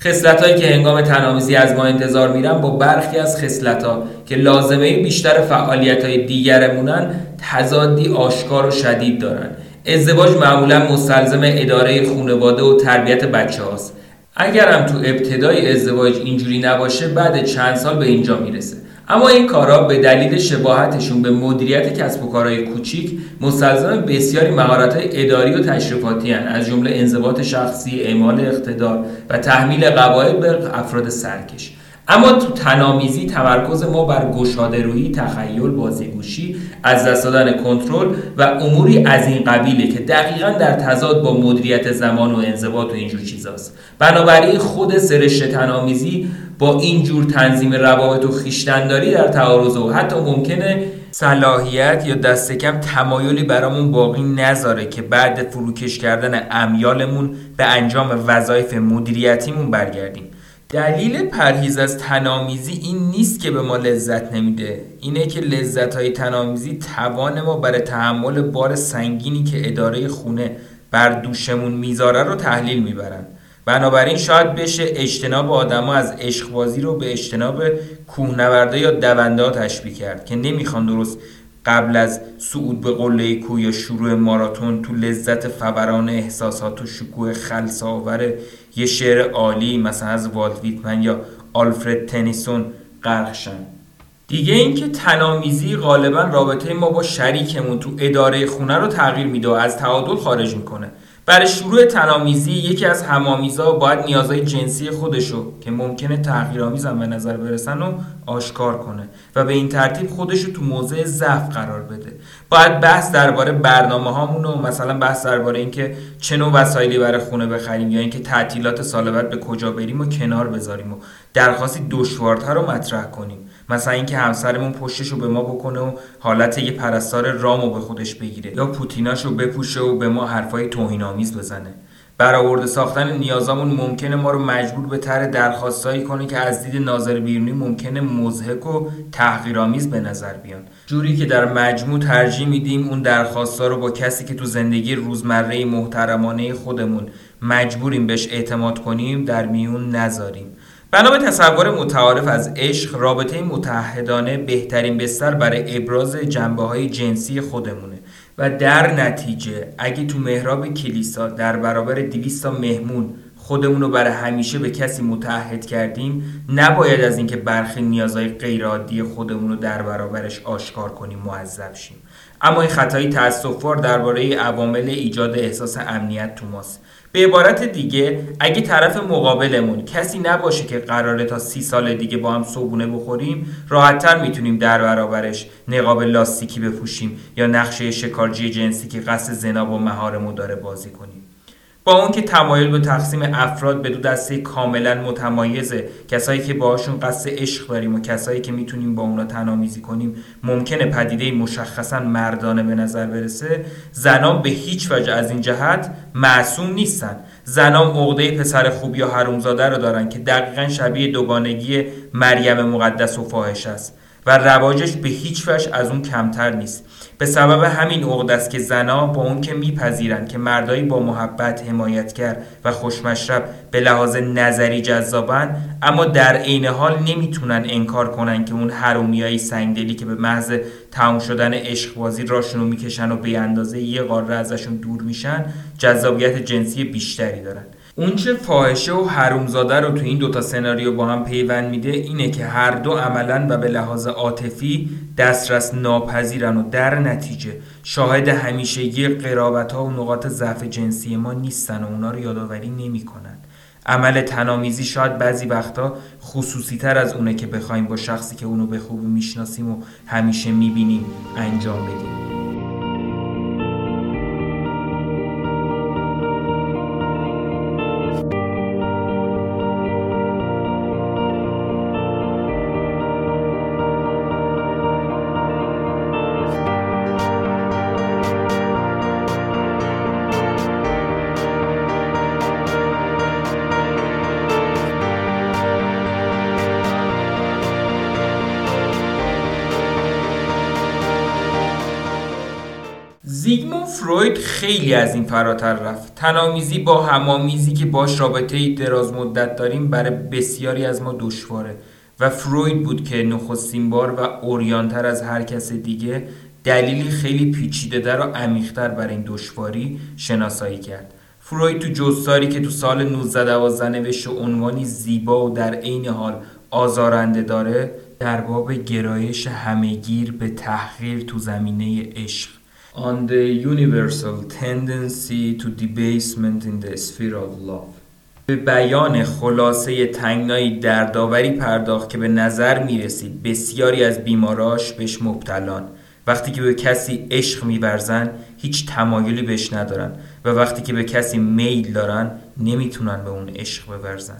خصلت هایی که هنگام تنامیزی از ما انتظار میرن با برخی از خصلت ها که لازمه بیشتر فعالیت های دیگرمونن تضادی آشکار و شدید دارن. ازدواج معمولا مستلزم اداره خانواده و تربیت بچه هاست اگرم تو ابتدای ازدواج اینجوری نباشه بعد چند سال به اینجا می‌رسه. اما این کارا به دلیل شباهتشون به مدیریت کسب و کارهای کوچیک مستلزم بسیاری مهارت‌های اداری و تشریفاتی هن. از جمله انضباط شخصی، اعمال اقتدار و تحمیل قواعد به افراد سرکش اما تو تنامیزی تمرکز ما بر گشاده روی تخیل بازیگوشی از دست دادن کنترل و اموری از این قبیله که دقیقا در تضاد با مدیریت زمان و انضباط و اینجور چیزاست بنابراین خود سرشت تنامیزی با اینجور تنظیم روابط و خیشتنداری در تعارض و حتی ممکنه صلاحیت یا دست کم تمایلی برامون باقی نذاره که بعد فروکش کردن امیالمون به انجام وظایف مدیریتیمون برگردیم. دلیل پرهیز از تنامیزی این نیست که به ما لذت نمیده. اینه که لذت های تنامیزی توان ما برای تحمل بار سنگینی که اداره خونه بر دوشمون می‌ذاره رو تحلیل می‌برن. بنابراین شاید بشه اجتناب آدما از عشقبازی رو به اجتناب کوهنورده یا دونده تشبیه کرد که نمی‌خوان درست قبل از صعود به قله کوه یا شروع ماراتون تو لذت فوران احساسات و شکوه خلصاور یه شعر عالی مثلا از والت ویتمن یا آلفرد تنیسون غرق شن. دیگه اینکه تنامیزی غالبا رابطه ما با شریکمون تو اداره خونه رو تغییر میده و از تعادل خارج می‌کنه. برای شروع تنامیزی یکی از همامیزا باید نیازهای جنسی خودشو که ممکنه تغییرآمیزم به نظر برسن و آشکار کنه و به این ترتیب خودشو تو موضع ضعف قرار بده. باید بحث درباره برنامه هامون و مثلا بحث درباره اینکه چه نوع وسایلی برای خونه بخریم یا اینکه تعطیلات سال بعد به کجا بریم و کنار بذاریم و درخواستی دشوارتر رو مطرح کنیم. مثلا اینکه همسرمون پشتش رو به ما بکنه و حالت یه پرستار رامو به خودش بگیره. یا پوتیناش رو بپوشه و به ما حرفای توهین آمیز بزنه. برآورده ساختن نیازامون ممکنه ما رو مجبور به طرح درخواستایی کنه که از دید ناظر بیرونی ممکنه مزهک و تحقیرآمیز به نظر بیان. جوری که در مجموع ترجیح میدیم اون درخواستا رو با کسی که تو زندگی روزمره محترمانه خودمون مجبوریم بهش اعتماد کنیم در میون نذاریم. بنا به تصور متعارف از عشق رابطه متحدانه بهترین بستر برای ابراز جنبه های جنسی خودمونه. و در نتیجه اگه تو محراب کلیسا در برابر 200 مهمون خودمون رو برای همیشه به کسی متحد کردیم نباید از اینکه برخی نیازهای غیرعادی خودمون رو در برابرش آشکار کنیم معذب شیم. اما این خطایی تاسفبار درباره عوامل ایجاد احساس امنیت تو ماست. به عبارت دیگه اگه طرف مقابلمون کسی نباشه که قراره تا سی سال دیگه با هم صبونه بخوریم راحتتر می‌تونیم در برابرش نقاب لاستیکی بپوشیم یا نقشه شکارجی جنسی که قصد زنا با مهارمون داره بازی کنیم. با اون که تمایل به تقسیم افراد به دو دسته کاملا متمایزه کسایی که باهاشون قصد عشق داریم و کسایی که می‌تونیم با اونا تنامیزی کنیم ممکنه پدیده مشخصا مردانه به نظر برسه. زنان به هیچ وجه از این جهت معصوم نیستن. زنان عقده پسر خوب یا حرومزاده رو دارن که دقیقا شبیه دوگانگی مریم مقدس و فاحش است و رواجش به هیچ وجه از اون کمتر نیست. به سبب همین عقد است که زنا با اون که میپذیرند که مردایی با محبت حمایتگر و خوشمشرب به لحاظ نظری جذابن اما در عین حال نمی‌تونن انکار کنن که اون حرومیایی سنگدلی که به محض تموم شدن عشق بازی راشونو می‌کشن و به اندازه یه قاره ازشون دور میشن جذابیت جنسی بیشتری دارن. اونچه فاحشه و حرومزاده رو تو این دوتا سناریو با هم پیوند میده اینه که هر دو عملا و به لحاظ عاطفی دسترس ناپذیرن و در نتیجه شاهد همیشگی قرابت ها و نقاط ضعف جنسی ما نیستن و اونا رو یادآوری نمی‌کنن. عمل تنامیزی شاید بعضی وقتا خصوصی تر از اونه که بخوایم با شخصی که اونو به خوبی می‌شناسیم و همیشه می‌بینیم انجام بدیم. فروید خیلی از این فراتر رفت. تنامیزی با همامیزی که باش رابطه دراز مدت داریم برای بسیاری از ما دشواره و فروید بود که نخستین بار و اوریانتر از هر کس دیگه دلیلی خیلی پیچیده در و عمیقتر برای این دشواری شناسایی کرد. فروید تو جستاری که تو سال 1912 نوشت و عنوانی زیبا و در عین حال آزارنده داره در باب گرایش همهگیر به تحقیر تو زمینه عشق on the universal tendency to debasement in the sphere of love. به بیان خلاصه تنگنایی دردآوری پرداخت که به نظر می‌رسید بسیاری از بیماراش بهش مبتلان. وقتی که به کسی عشق میورزن هیچ تمایلی بهش ندارن. و وقتی که به کسی میل دارن نمی‌تونن به اون عشق بورزن.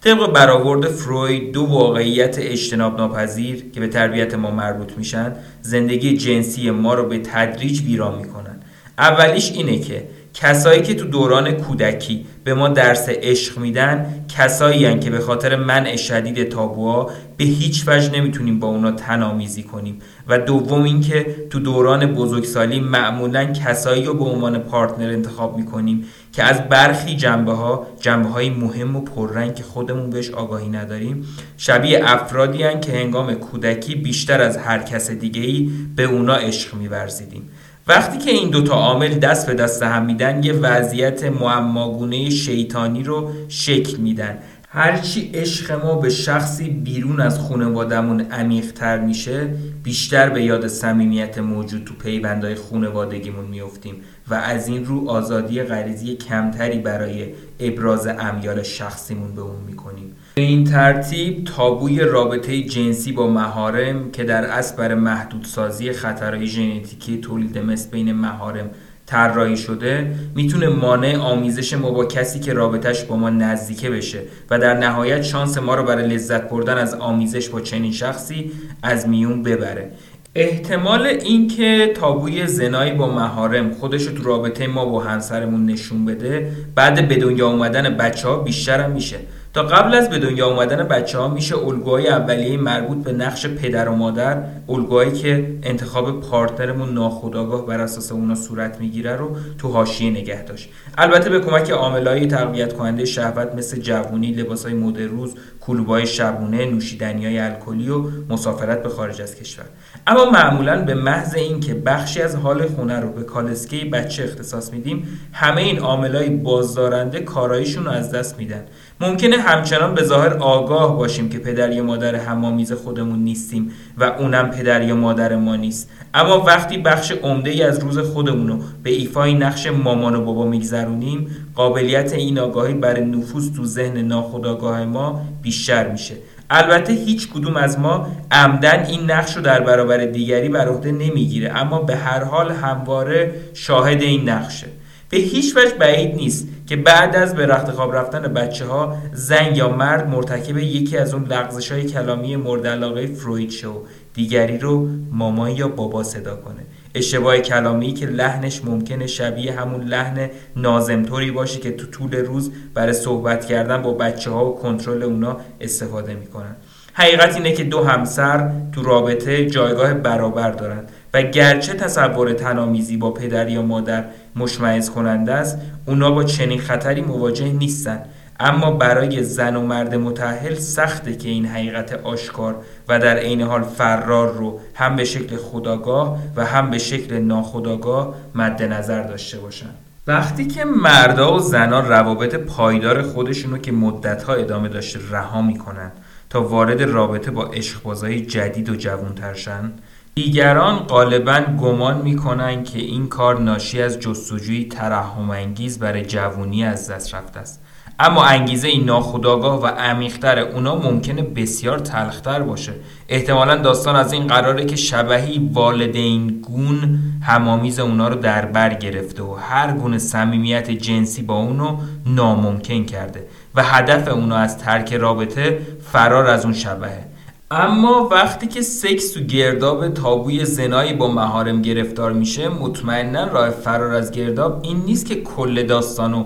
طبق برآورد فروید دو واقعیت اجتناب ناپذیر که به تربیت ما مربوط میشن زندگی جنسی ما رو به تدریج ویران می‌کنن. اولیش اینه که کسایی که تو دوران کودکی به ما درس عشق میدن کسایی که به خاطر منع شدید تابوها به هیچ وجه نمی‌تونیم با اونا تنامیزی کنیم. و دوم اینکه تو دوران بزرگسالی معمولا کسایی رو به عنوان پارتنر انتخاب می‌کنیم که از برخی جنبه ها جنبه های مهم و پررنگ که خودمون بهش آگاهی نداریم شبیه افرادی هن که هنگام کودکی بیشتر از هر کس دیگه ای به اونا عشق میورزیدیم. وقتی که این دوتا عامل دست به دست هم میدن یه وضعیت معماگونه شیطانی رو شکل میدن. هرچی عشق ما به شخصی بیرون از خانوادمون عمیقتر میشه بیشتر به یاد صمیمیت موجود تو پیوندهای خونوادگیمون میفتیم و از این رو آزادی غریزی کمتری برای ابراز امیال شخصیمون به اون می‌کنیم. به این ترتیب تابوی رابطه جنسی با مهارم که در اصل برای محدودسازی خطرهای ژنتیکی تولید مثل بین مهارم طراحی شده می‌تونه مانع آمیزش ما با کسی که رابطش با ما نزدیکه بشه و در نهایت شانس ما رو برای لذت بردن از آمیزش با چنین شخصی از میون ببره. احتمال اینکه تابوی زنایی با مهارم خودش رو تو رابطه ما با همسرمون نشون بده بعد به دنیا اومدن بچه ها بیشتر هم میشه. تا قبل از به دنیا آمدن بچه ها میشه الگوهای اولیه مربوط به نقش پدر و مادر الگوهایی که انتخاب پارتنرمون ناخودآگاه بر اساس اونا صورت می‌گیره رو تو حاشیه نگه داشت. البته به کمک عاملهای تقویت کننده شهوت مثل جوونی لباسهای مد روز کلوبای شبونه نوشیدنی های الکلی و مسافرت به خارج از کشور. اما معمولا به محض اینکه بخشی از حال خونه رو به کالسکه بچه اختصاص میدیم همه این عاملای بازدارنده کاراییشون رو از دست میدن. ممکنه همچنان به ظاهر آگاه باشیم که پدر یا مادر همامیز خودمون نیستیم و اونم پدر یا مادر ما نیست. اما وقتی بخش عمده از روز خودمون رو به ایفای نقش مامان و بابا میگذرونیم قابلیت این آگاهی برای نفوذ تو ذهن ناخودآگاه ما بیشتر میشه. البته هیچ کدوم از ما عمدن این نقش رو در برابر دیگری بر عهده نمی‌گیره اما به هر حال همواره شاهد این نقشه. به هیچ وجه بعید نیست که بعد از به رخت خواب رفتن بچه ها زن یا مرد مرتکب یکی از اون لغزش های کلامی مورد علاقه فروید شو دیگری رو ماما یا بابا صدا کنه. اشتباه کلامی که لحنش ممکنه شبیه همون لحن نازمطوری باشه که تو طول روز برای صحبت کردن با بچه ها و کنترل اونا استفاده می‌کنن. حقیقت اینه که دو همسر تو رابطه جایگاه برابر دارن. و گرچه تصور تنامیزی با پدر یا مادر مشمعز کننده است اونا با چنین خطری مواجه نیستن. اما برای زن و مرد متحل سخته که این حقیقت آشکار و در عین حال فرار رو هم به شکل خداگاه و هم به شکل ناخداگاه مد نظر داشته باشن. وقتی که مردا و زنان روابط پایدار خودشونو که مدتها ادامه داشته رها می‌کنن تا وارد رابطه با عشقبازای جدید و جوونترشن دیگران غالبا گمان می‌کنند که این کار ناشی از جستجوی ترحم انگیز برای جوونی از دست رفته است. اما انگیزه این ناخودآگاه و عمیقتر اونا ممکنه بسیار تلختر باشه. احتمالا داستان از این قراره که شبهی والدین گون همامیز اونا رو در بر گرفته و هر گونه صمیمیت جنسی با اونو ناممکن کرده و هدف اونا از ترک رابطه فرار از اون شبهه. اما وقتی که سکس و گرداب تابوی زنایی با مهارم گرفتار میشه مطمئنا راه فرار از گرداب این نیست که کل داستانو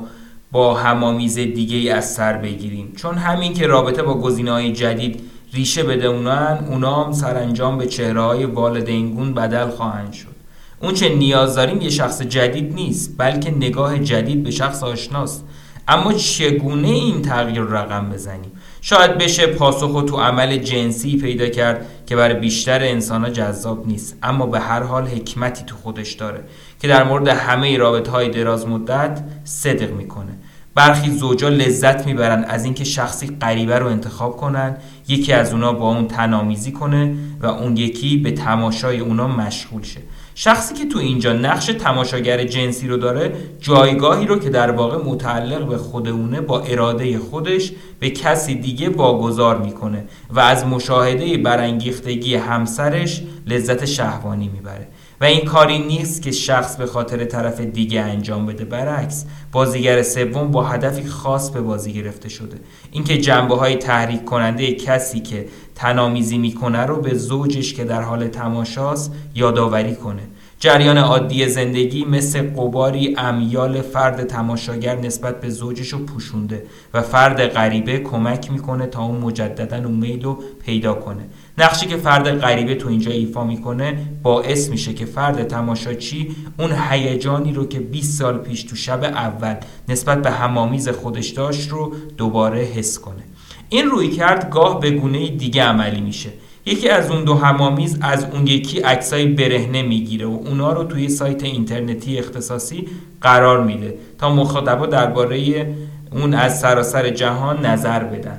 با همامیز دیگه ای از سر بگیریم. چون همین که رابطه با گزینه های جدید ریشه بده اونا هم سرانجام به چهره های والدینگون بدل خواهند شد. اون چه نیاز داریم یه شخص جدید نیست بلکه نگاه جدید به شخص آشناست. اما چگونه این تغییر رقم بزنیم؟ شاید بشه پاسخ تو عمل جنسی پیدا کرد که برای بیشتر انسان ها جذاب نیست اما به هر حال حکمتی تو خودش داره که در مورد همه رابط های دراز مدت صدق می‌کنه. برخی زوجا لذت می‌برن از اینکه شخصی غریبه رو انتخاب کنن یکی از اونا با اون تنامیزی کنه و اون یکی به تماشای اونا مشغول شه. شخصی که تو اینجا نقش تماشاگر جنسی رو داره جایگاهی رو که در واقع متعلق به خودمونه با اراده خودش به کسی دیگه واگذار می‌کنه و از مشاهده برانگیختگی همسرش لذت شهوانی می‌بره. و این کاری نیست که شخص به خاطر طرف دیگه انجام بده. برعکس بازیگر سوم با هدفی خاص به بازی گرفته شده. اینکه جنبه های تحریک کننده کسی که تنامیزی می‌کنه رو به زوجش که در حال تماشاست یادآوری کنه. جریان عادی زندگی مثل قباری امیال فرد تماشاگر نسبت به زوجش رو پوشونده و فرد غریبه کمک می‌کنه تا اون مجددا اون میل رو پیدا کنه. نقشی که فرد غریبه تو اینجا ایفا می‌کنه باعث میشه که فرد تماشاچی اون هیجانی رو که 20 سال پیش تو شب اول نسبت به همامیز خودش داشت رو دوباره حس کنه. این روی کرد گاه به گونه دیگه عملی میشه. یکی از اون دو همامیز از اون یکی عکسای برهنه می‌گیره و اونا رو توی سایت اینترنتی اختصاصی قرار میده تا مخاطبا درباره اون از سراسر جهان نظر بدن.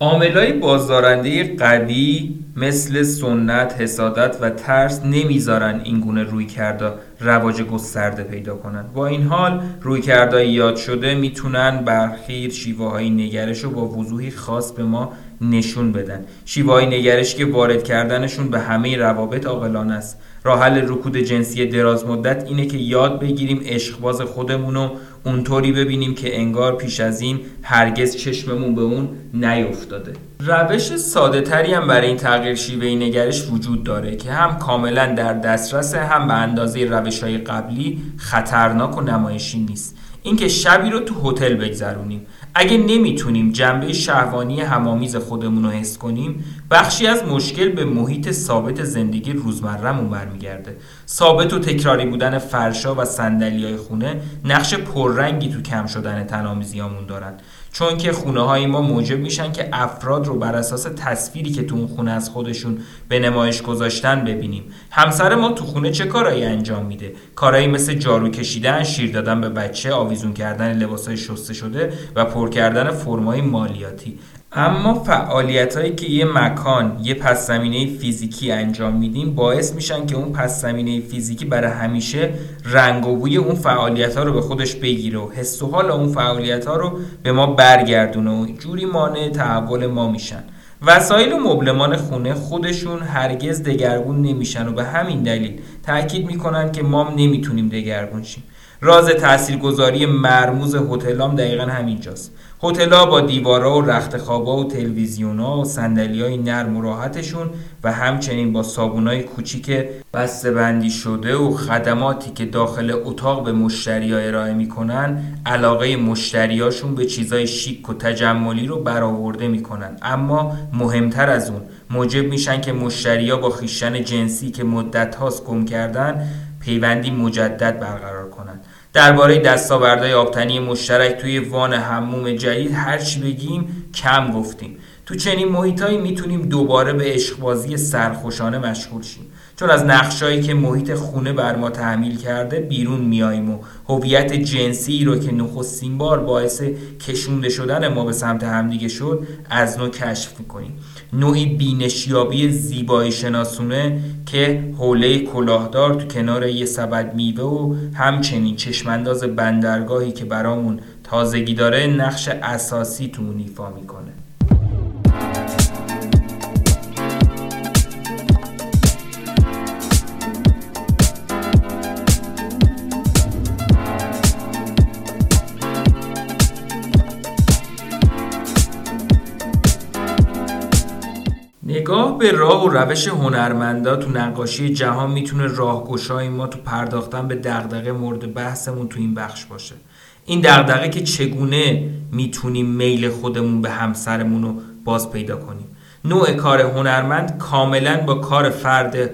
عاملای بازدارنده قوی مثل سنت، حسادت و ترس نمی‌ذارن این گونه روی کرده رواج گسترده پیدا کنن با این حال روی کرده یاد شده می‌تونن برخیر شیوه های نگرش رو با وضوحی خاص به ما نشون بدن. شیوه های نگرش که وارد کردنشون به همه روابط عاقلانه است. راه حل رکود جنسی دراز مدت اینه که یاد بگیریم عشقباز خودمون رو اونطوری ببینیم که انگار پیش از این هرگز چشممون به اون نیفتاده. روش ساده تری هم برای این تغییر شیوه نگرش وجود داره که هم کاملا در دسترس هم به اندازه روش های قبلی خطرناک و نمایشی نیست. اینکه شبی رو تو هتل بگذرونیم. اگه نمی‌تونیم جنبه شهوانی همامیز خودمون رو حس کنیم بخشی از مشکل به محیط ثابت زندگی روزمرهمون برمیگرده. ثابت و تکراری بودن فرشا و صندلی های خونه نقش پررنگی تو کم شدن تنامیزیامون دارن. چون که خونه های ما موجب میشن که افراد رو بر اساس تصویری که تو اون خونه از خودشون به نمایش گذاشتن ببینیم. همسر ما تو خونه چه کارایی انجام میده؟ کارایی مثل جارو کشیدن شیر دادن به بچه آویزون کردن لباسای شسته شده و پر کردن فرمای مالیاتی. اما فعالیت هایی که یه مکان یه پس زمینه فیزیکی انجام میدیم باعث میشن که اون پس زمینه فیزیکی برای همیشه رنگ و بوی اون فعالیت ها رو به خودش بگیره و حس و حال اون فعالیت ها رو به ما برگردونه و جوری مانع تحول ما میشن. وسایل و مبلمان خونه خودشون هرگز دگرگون نمیشن و به همین دلیل تاکید می‌کنن که ما نمی‌تونیم دگرگون شیم. راز تاثیرگذاری مرموز هتلام دقیقا همینجاست. هتل‌ها با دیوارا و رخت خوابا و تلویزیونا و های نرم و راحتشون و همچنین با صابونای کوچیک بسته بندی شده و خدماتی که داخل اتاق به مشتریا ارائه می‌کنن علاقه مشتریاشون به چیزای شیک و تجملی رو برآورده می‌کنن. اما مهمتر از اون موجب میشن که مشتریا با خیشتن جنسی که مدت هاست گم کردن پیوندی مجدد برقرار کنند درباره دستاوردهای آبتنی مشترک توی وان حموم جدید هر چی بگیم کم گفتیم. تو چنین محیطایی می‌تونیم دوباره به عشقبازی سرخوشانه مشغول شیم. چون از نقشایی که محیط خونه بر ما تحمیل کرده بیرون میاییم و هویت جنسی رو که نخستین بار باعث کشونده شدن ما به سمت همدیگه شد از نو کشف می‌کنیم. نوعی بینشیابی زیبایی شناسونه که حوله کلاهدار تو کنار یه سبد میوه و همچنین چشمانداز بندرگاهی که برامون تازگی داره نقش اساسی تو اون ایفا می‌کنه. راه و روش هنرمندا تو نقاشی جهان می‌تونه راهگشای ما تو پرداختن به دغدغه مورد بحثمون تو این بخش باشه. این دغدغه که چگونه می‌تونیم میل خودمون به همسرمون رو باز پیدا کنیم؟ نوع کار هنرمند کاملا با کار فرد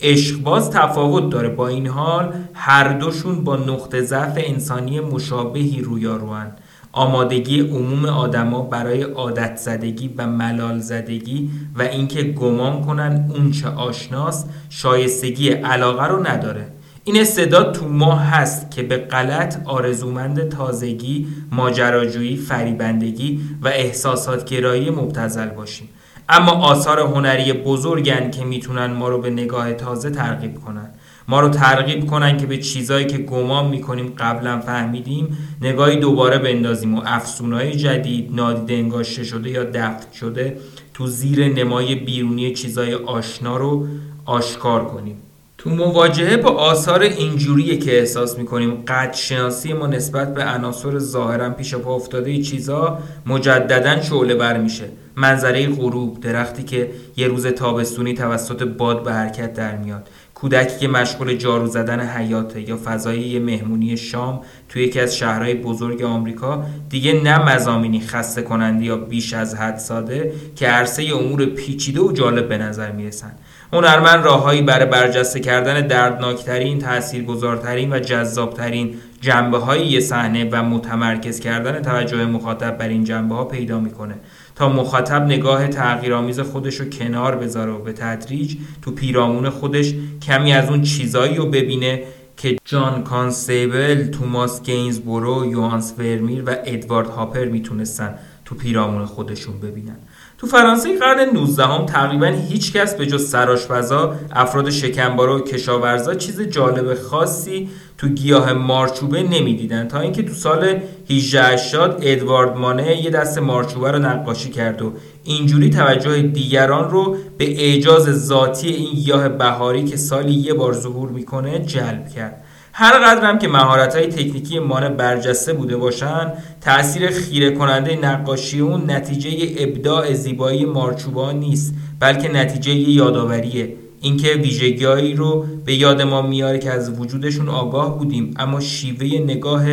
عشقباز تفاوت داره. با این حال هر دوشون با نقطه ضعف انسانی مشابهی رویاروان آمادگی عموم آدما برای عادت زدگی و ملال زدگی و اینکه گمان کنن اون چه آشناست شایستگی علاقه رو نداره. این استعداد تو ما هست که به غلط آرزومند تازگی، ماجراجویی، فریبندگی و احساسات گرایی مبتزل باشیم. اما آثار هنری بزرگن که می‌تونن ما رو به نگاه تازه ترغیب کنن. ما رو ترغیب کنن که به چیزایی که گمان می‌کنیم قبلا فهمیدیم نگاهی دوباره بندازیم و افسونهای جدید نادیده انگاشته شده یا دفن شده تو زیر نمای بیرونی چیزای آشنا رو آشکار کنیم. تو مواجهه با آثار اینجوریه که احساس می‌کنیم قد شناسی ما نسبت به عناصر ظاهرا پیش پا افتاده چیزا مجددا شعله بر میشه. منظره غروب درختی که یه روز تابستونی توسط باد به حرکت در میاد. کودکی که مشغول جارو زدن حیاته یا فضای یه مهمونی شام توی یکی از شهرهای بزرگ آمریکا دیگه نه مزامینی خسته کننده یا بیش از حد ساده که عرصه امور پیچیده و جالب به نظر می‌رسن. هنرمند راههایی برای برجسته کردن دردناکترین تاثیرگذارترین و جذابترین جنبه های یه صحنه و متمرکز کردن توجه مخاطب بر این جنبه ها پیدا می‌کنه. تا مخاطب نگاه تحقیرآمیز خودش رو کنار بذاره و به تدریج تو پیرامون خودش کمی از اون چیزایی رو ببینه که جان کانستبل، توماس گینزبورو، یوهانس ورمیر و ادوارد هاپر می‌تونستن تو پیرامون خودشون ببینن. تو فرانسه قرن 19 هم تقریبا هیچ کس به جز سراشپزا افراد شکمبارا و کشاورزا چیز جالب خاصی تو گیاه مارچوبه نمی‌دیدن. تا اینکه تو سال 1880 ادوارد مانه یه دست مارچوبه رو نقاشی کرد و اینجوری توجه دیگران رو به اعجاز ذاتی این گیاه بهاری که سالی یه بار ظهور می‌کنه جلب کرد. هر قدرم که مهارت های تکنیکی مانه برجسته بوده باشن تأثیر خیره کننده نقاشی اون نتیجه ابداع زیبایی مارچوبا نیست بلکه نتیجه یادآوریه. اینکه ویژگیهایی رو به یاد ما میاره که از وجودشون آگاه بودیم. اما شیوه نگاه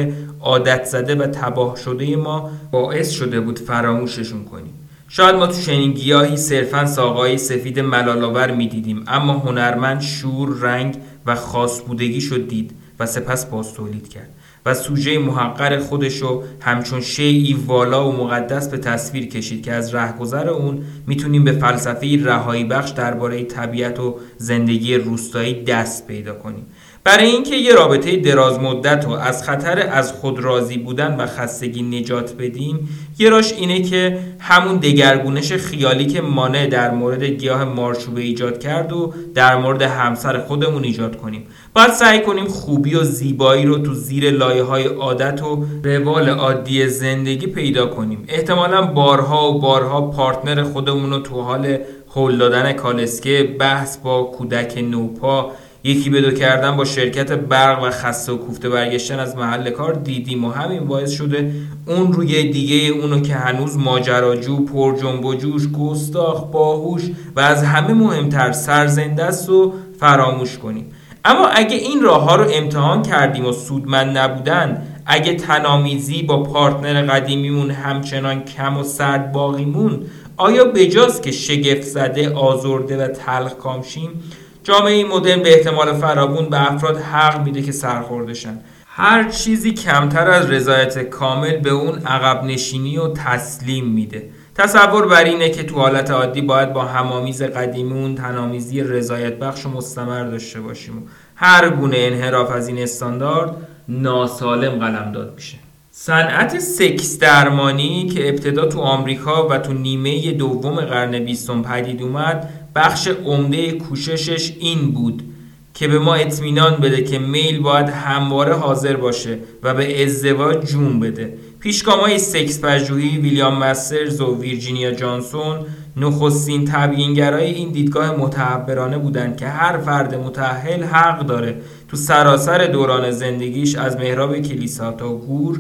عادت زده و تباه شده ما باعث شده بود فراموششون کنیم. شاید ما تو چنین گیاهی صرفا ساقای سفید ملالاور می‌دیدیم اما هنرمند شور رنگ و خاص بودگی شد دید و سپس باز تولید کرد. و سوژه محقر خودش رو همچون شیعی والا و مقدس به تصویر کشید که از رهگذر اون می‌تونیم به فلسفه رهایی بخش درباره طبیعت و زندگی روستایی دست پیدا کنیم. برای اینکه یه رابطه دراز مدت رو از خطر از خود راضی بودن و خستگی نجات بدیم یه راش اینه که همون دگرگونش خیالی که مانع در مورد گیاه مارچوبه ایجاد کرد و در مورد همسر خودمون ایجاد کنیم. باید سعی کنیم خوبی و زیبایی رو تو زیر لایه های عادت و روال عادی زندگی پیدا کنیم. احتمالا بارها و بارها پارتنر خودمون رو تو حال هول دادن کالسکه بحث با کودک نوپا یکی به دو کردن با شرکت برق و خسته و کوفته برگشتن از محل کار دیدیم و همین باعث شده اون روی دیگه اونو که هنوز ماجراجو پر جنب و جوش گستاخ باهوش و از همه مهمتر سرزنده است و فراموش کنیم. اما اگه این راه ها رو امتحان کردیم و سودمند نبودن اگه تنامیزی با پارتنر قدیمیمون همچنان کم و سرد باقیمون آیا بجاست که شگفت زده آزرده و تلخ کامشیم جامعه مدرن به احتمال فرابون به افراد حق میده که سرخوردشن. هر چیزی کمتر از رضایت کامل به اون عقب نشینی و تسلیم میده. تصور بر اینه که تو حالت عادی باید با همامیز قدیمون تنامیزی رضایت بخش و مستمر داشته باشیم هر گونه انحراف از این استاندارد ناسالم قلمداد میشه. صنعت سکس درمانی که ابتدا تو آمریکا و تو نیمه دوم قرن بیستم پدید اومد بخش عمده کوششش این بود که به ما اطمینان بده که میل باید همواره حاضر باشه و به ازدواج جون بده. پیشگامای سکس پژوهی ویلیام مسترز و ویرجینیا جانسون نخستین تبیینگرای این دیدگاه متحبرانه بودند که هر فرد متحل حق داره تو سراسر دوران زندگیش از محراب کلیسا تا گور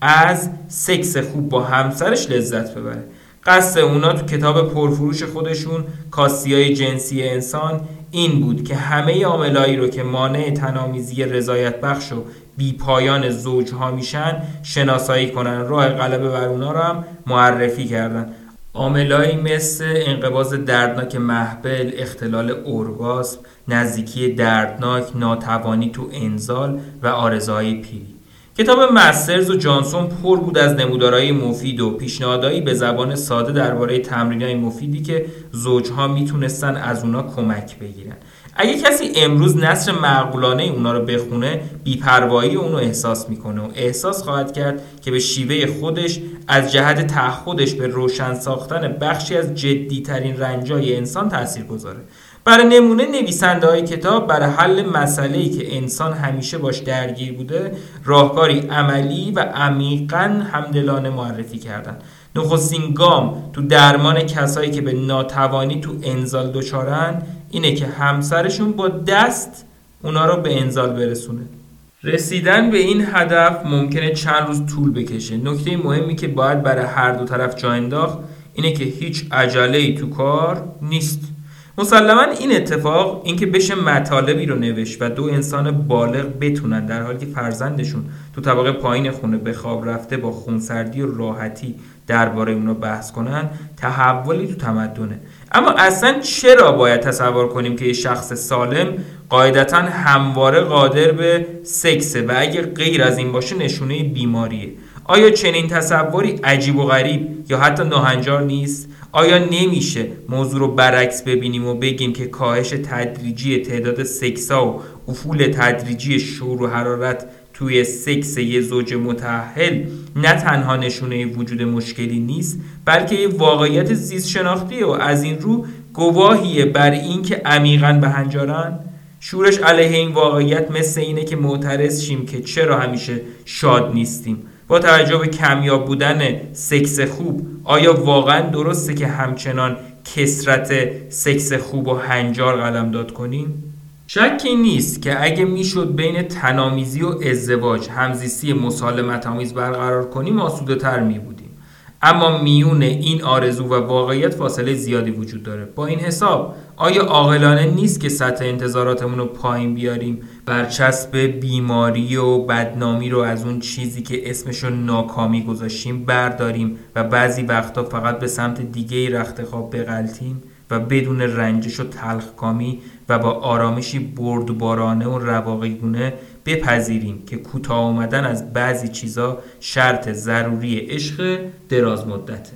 از سکس خوب با همسرش لذت ببره. قصد اونا تو کتاب پرفروش خودشون کاستی جنسی انسان این بود که همه عاملایی رو که مانع تنامیزی رضایت بخش و بی پایان زوجها میشن شناسایی کنن. راه غلبه بر اونا رو هم معرفی کردن. عاملایی مثل انقباز دردناک محبل، اختلال اورگاسم، نزدیکی دردناک، ناتوانی تو انزال و آرزهای پیری. کتاب مسترز و جانسون پر بود از نمودارهای مفید و پیشنهادهایی به زبان ساده درباره تمرینهای مفیدی که زوجها می‌تونستن از اونا کمک بگیرن. اگه کسی امروز نصر معقولانه اونا رو بخونه بیپروایی اونو احساس می‌کنه و احساس خواهد کرد که به شیوه خودش از جهت تعهدش به روشن ساختن بخشی از جدیترین رنجای انسان تاثیر گذاره برای نمونه نویسنده های کتاب برای حل مسئله ای که انسان همیشه باش درگیر بوده راهکاری عملی و عمیقا همدلانه معرفی کردن نخستین گام تو درمان کسایی که به ناتوانی تو انزال دچارن اینه که همسرشون با دست اونا رو به انزال برسونه. رسیدن به این هدف ممکنه چند روز طول بکشه. نکته مهمی که باید برای هر دو طرف جا انداخت اینه که هیچ عجله ای تو کار نیست. مسلما این اتفاق اینکه بشه مطالبی رو نوشت و دو انسان بالغ بتونن در حالی که فرزندشون تو طبقه پایین خونه به خواب رفته با خونسردی و راحتی درباره اونو بحث کنن تحولی تو تمدنه. اما اصلا چرا باید تصور کنیم که یه شخص سالم قاعدتا همواره قادر به سکسه و اگه غیر از این باشه نشونه بیماریه؟ آیا چنین تصوری عجیب و غریب یا حتی ناهنجار نیست؟ آیا نمیشه موضوع رو برعکس ببینیم و بگیم که کاهش تدریجی تعداد سکسا و افول تدریجی شور و حرارت توی سکس یه زوج متحل نه تنها نشونه وجود مشکلی نیست بلکه یه واقعیت زیست شناختیه و از این رو گواهیه بر اینکه عمیقا به هنجارن شورش علیه این واقعیت مثل اینه که معترض شیم که چرا همیشه شاد نیستیم. با توجه به کمیاب بودن سکس خوب آیا واقعا درسته که همچنان کسرت سکس خوب و هنجار قلم داد کنیم؟ شکی نیست که اگه می‌شد بین تنامیزی و ازدواج همزیستی مسالمت آمیز برقرار کنیم آسوده تر می بودیم اما میون این آرزو و واقعیت فاصله زیادی وجود داره. با این حساب آیا عاقلانه نیست که سطح انتظاراتمون رو پایین بیاریم؟ برچسب بیماری و بدنامی رو از اون چیزی که اسمش رو ناکامی گذاشتیم برداریم و بعضی وقتا فقط به سمت دیگه رخت خواب بغلتیم و بدون رنجش و تلخکامی و با آرامشی بردبارانه و رواقیگونه بپذیریم که کوتاه آمدن از بعضی چیزا شرط ضروری عشق دراز مدته.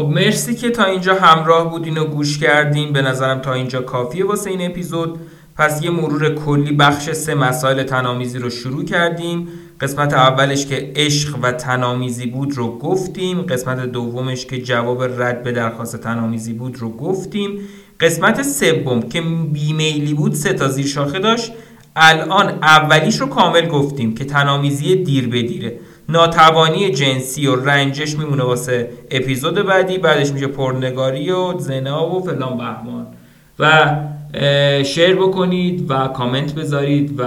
خب مرسی که تا اینجا همراه بودین و گوش کردین. به نظرم تا اینجا کافیه واسه این اپیزود. پس یه مرور کلی بخش سه مسائل تنامیزی رو شروع کردیم. قسمت اولش که عشق و تنامیزی بود رو گفتیم. قسمت دومش که جواب رد به درخواست تنامیزی بود رو گفتیم. قسمت سوم که بیمیلی بود سه تا زیر شاخه داشت. الان اولیش رو کامل گفتیم که تنامیزی دیر به دیره. ناتوانی جنسی و رنجش میمونه واسه اپیزود بعدی بعدش میشه پرنگاری و زنا و فلان بهمان. و شیر بکنید و کامنت بذارید و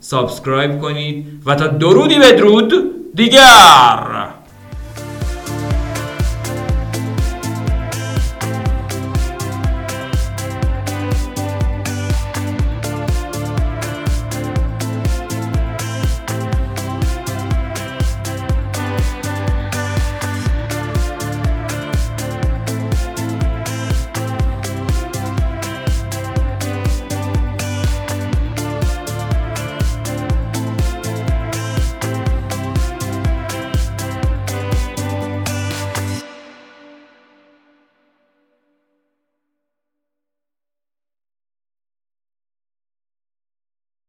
سابسکرایب کنید و تا درودی بدرود دیگر!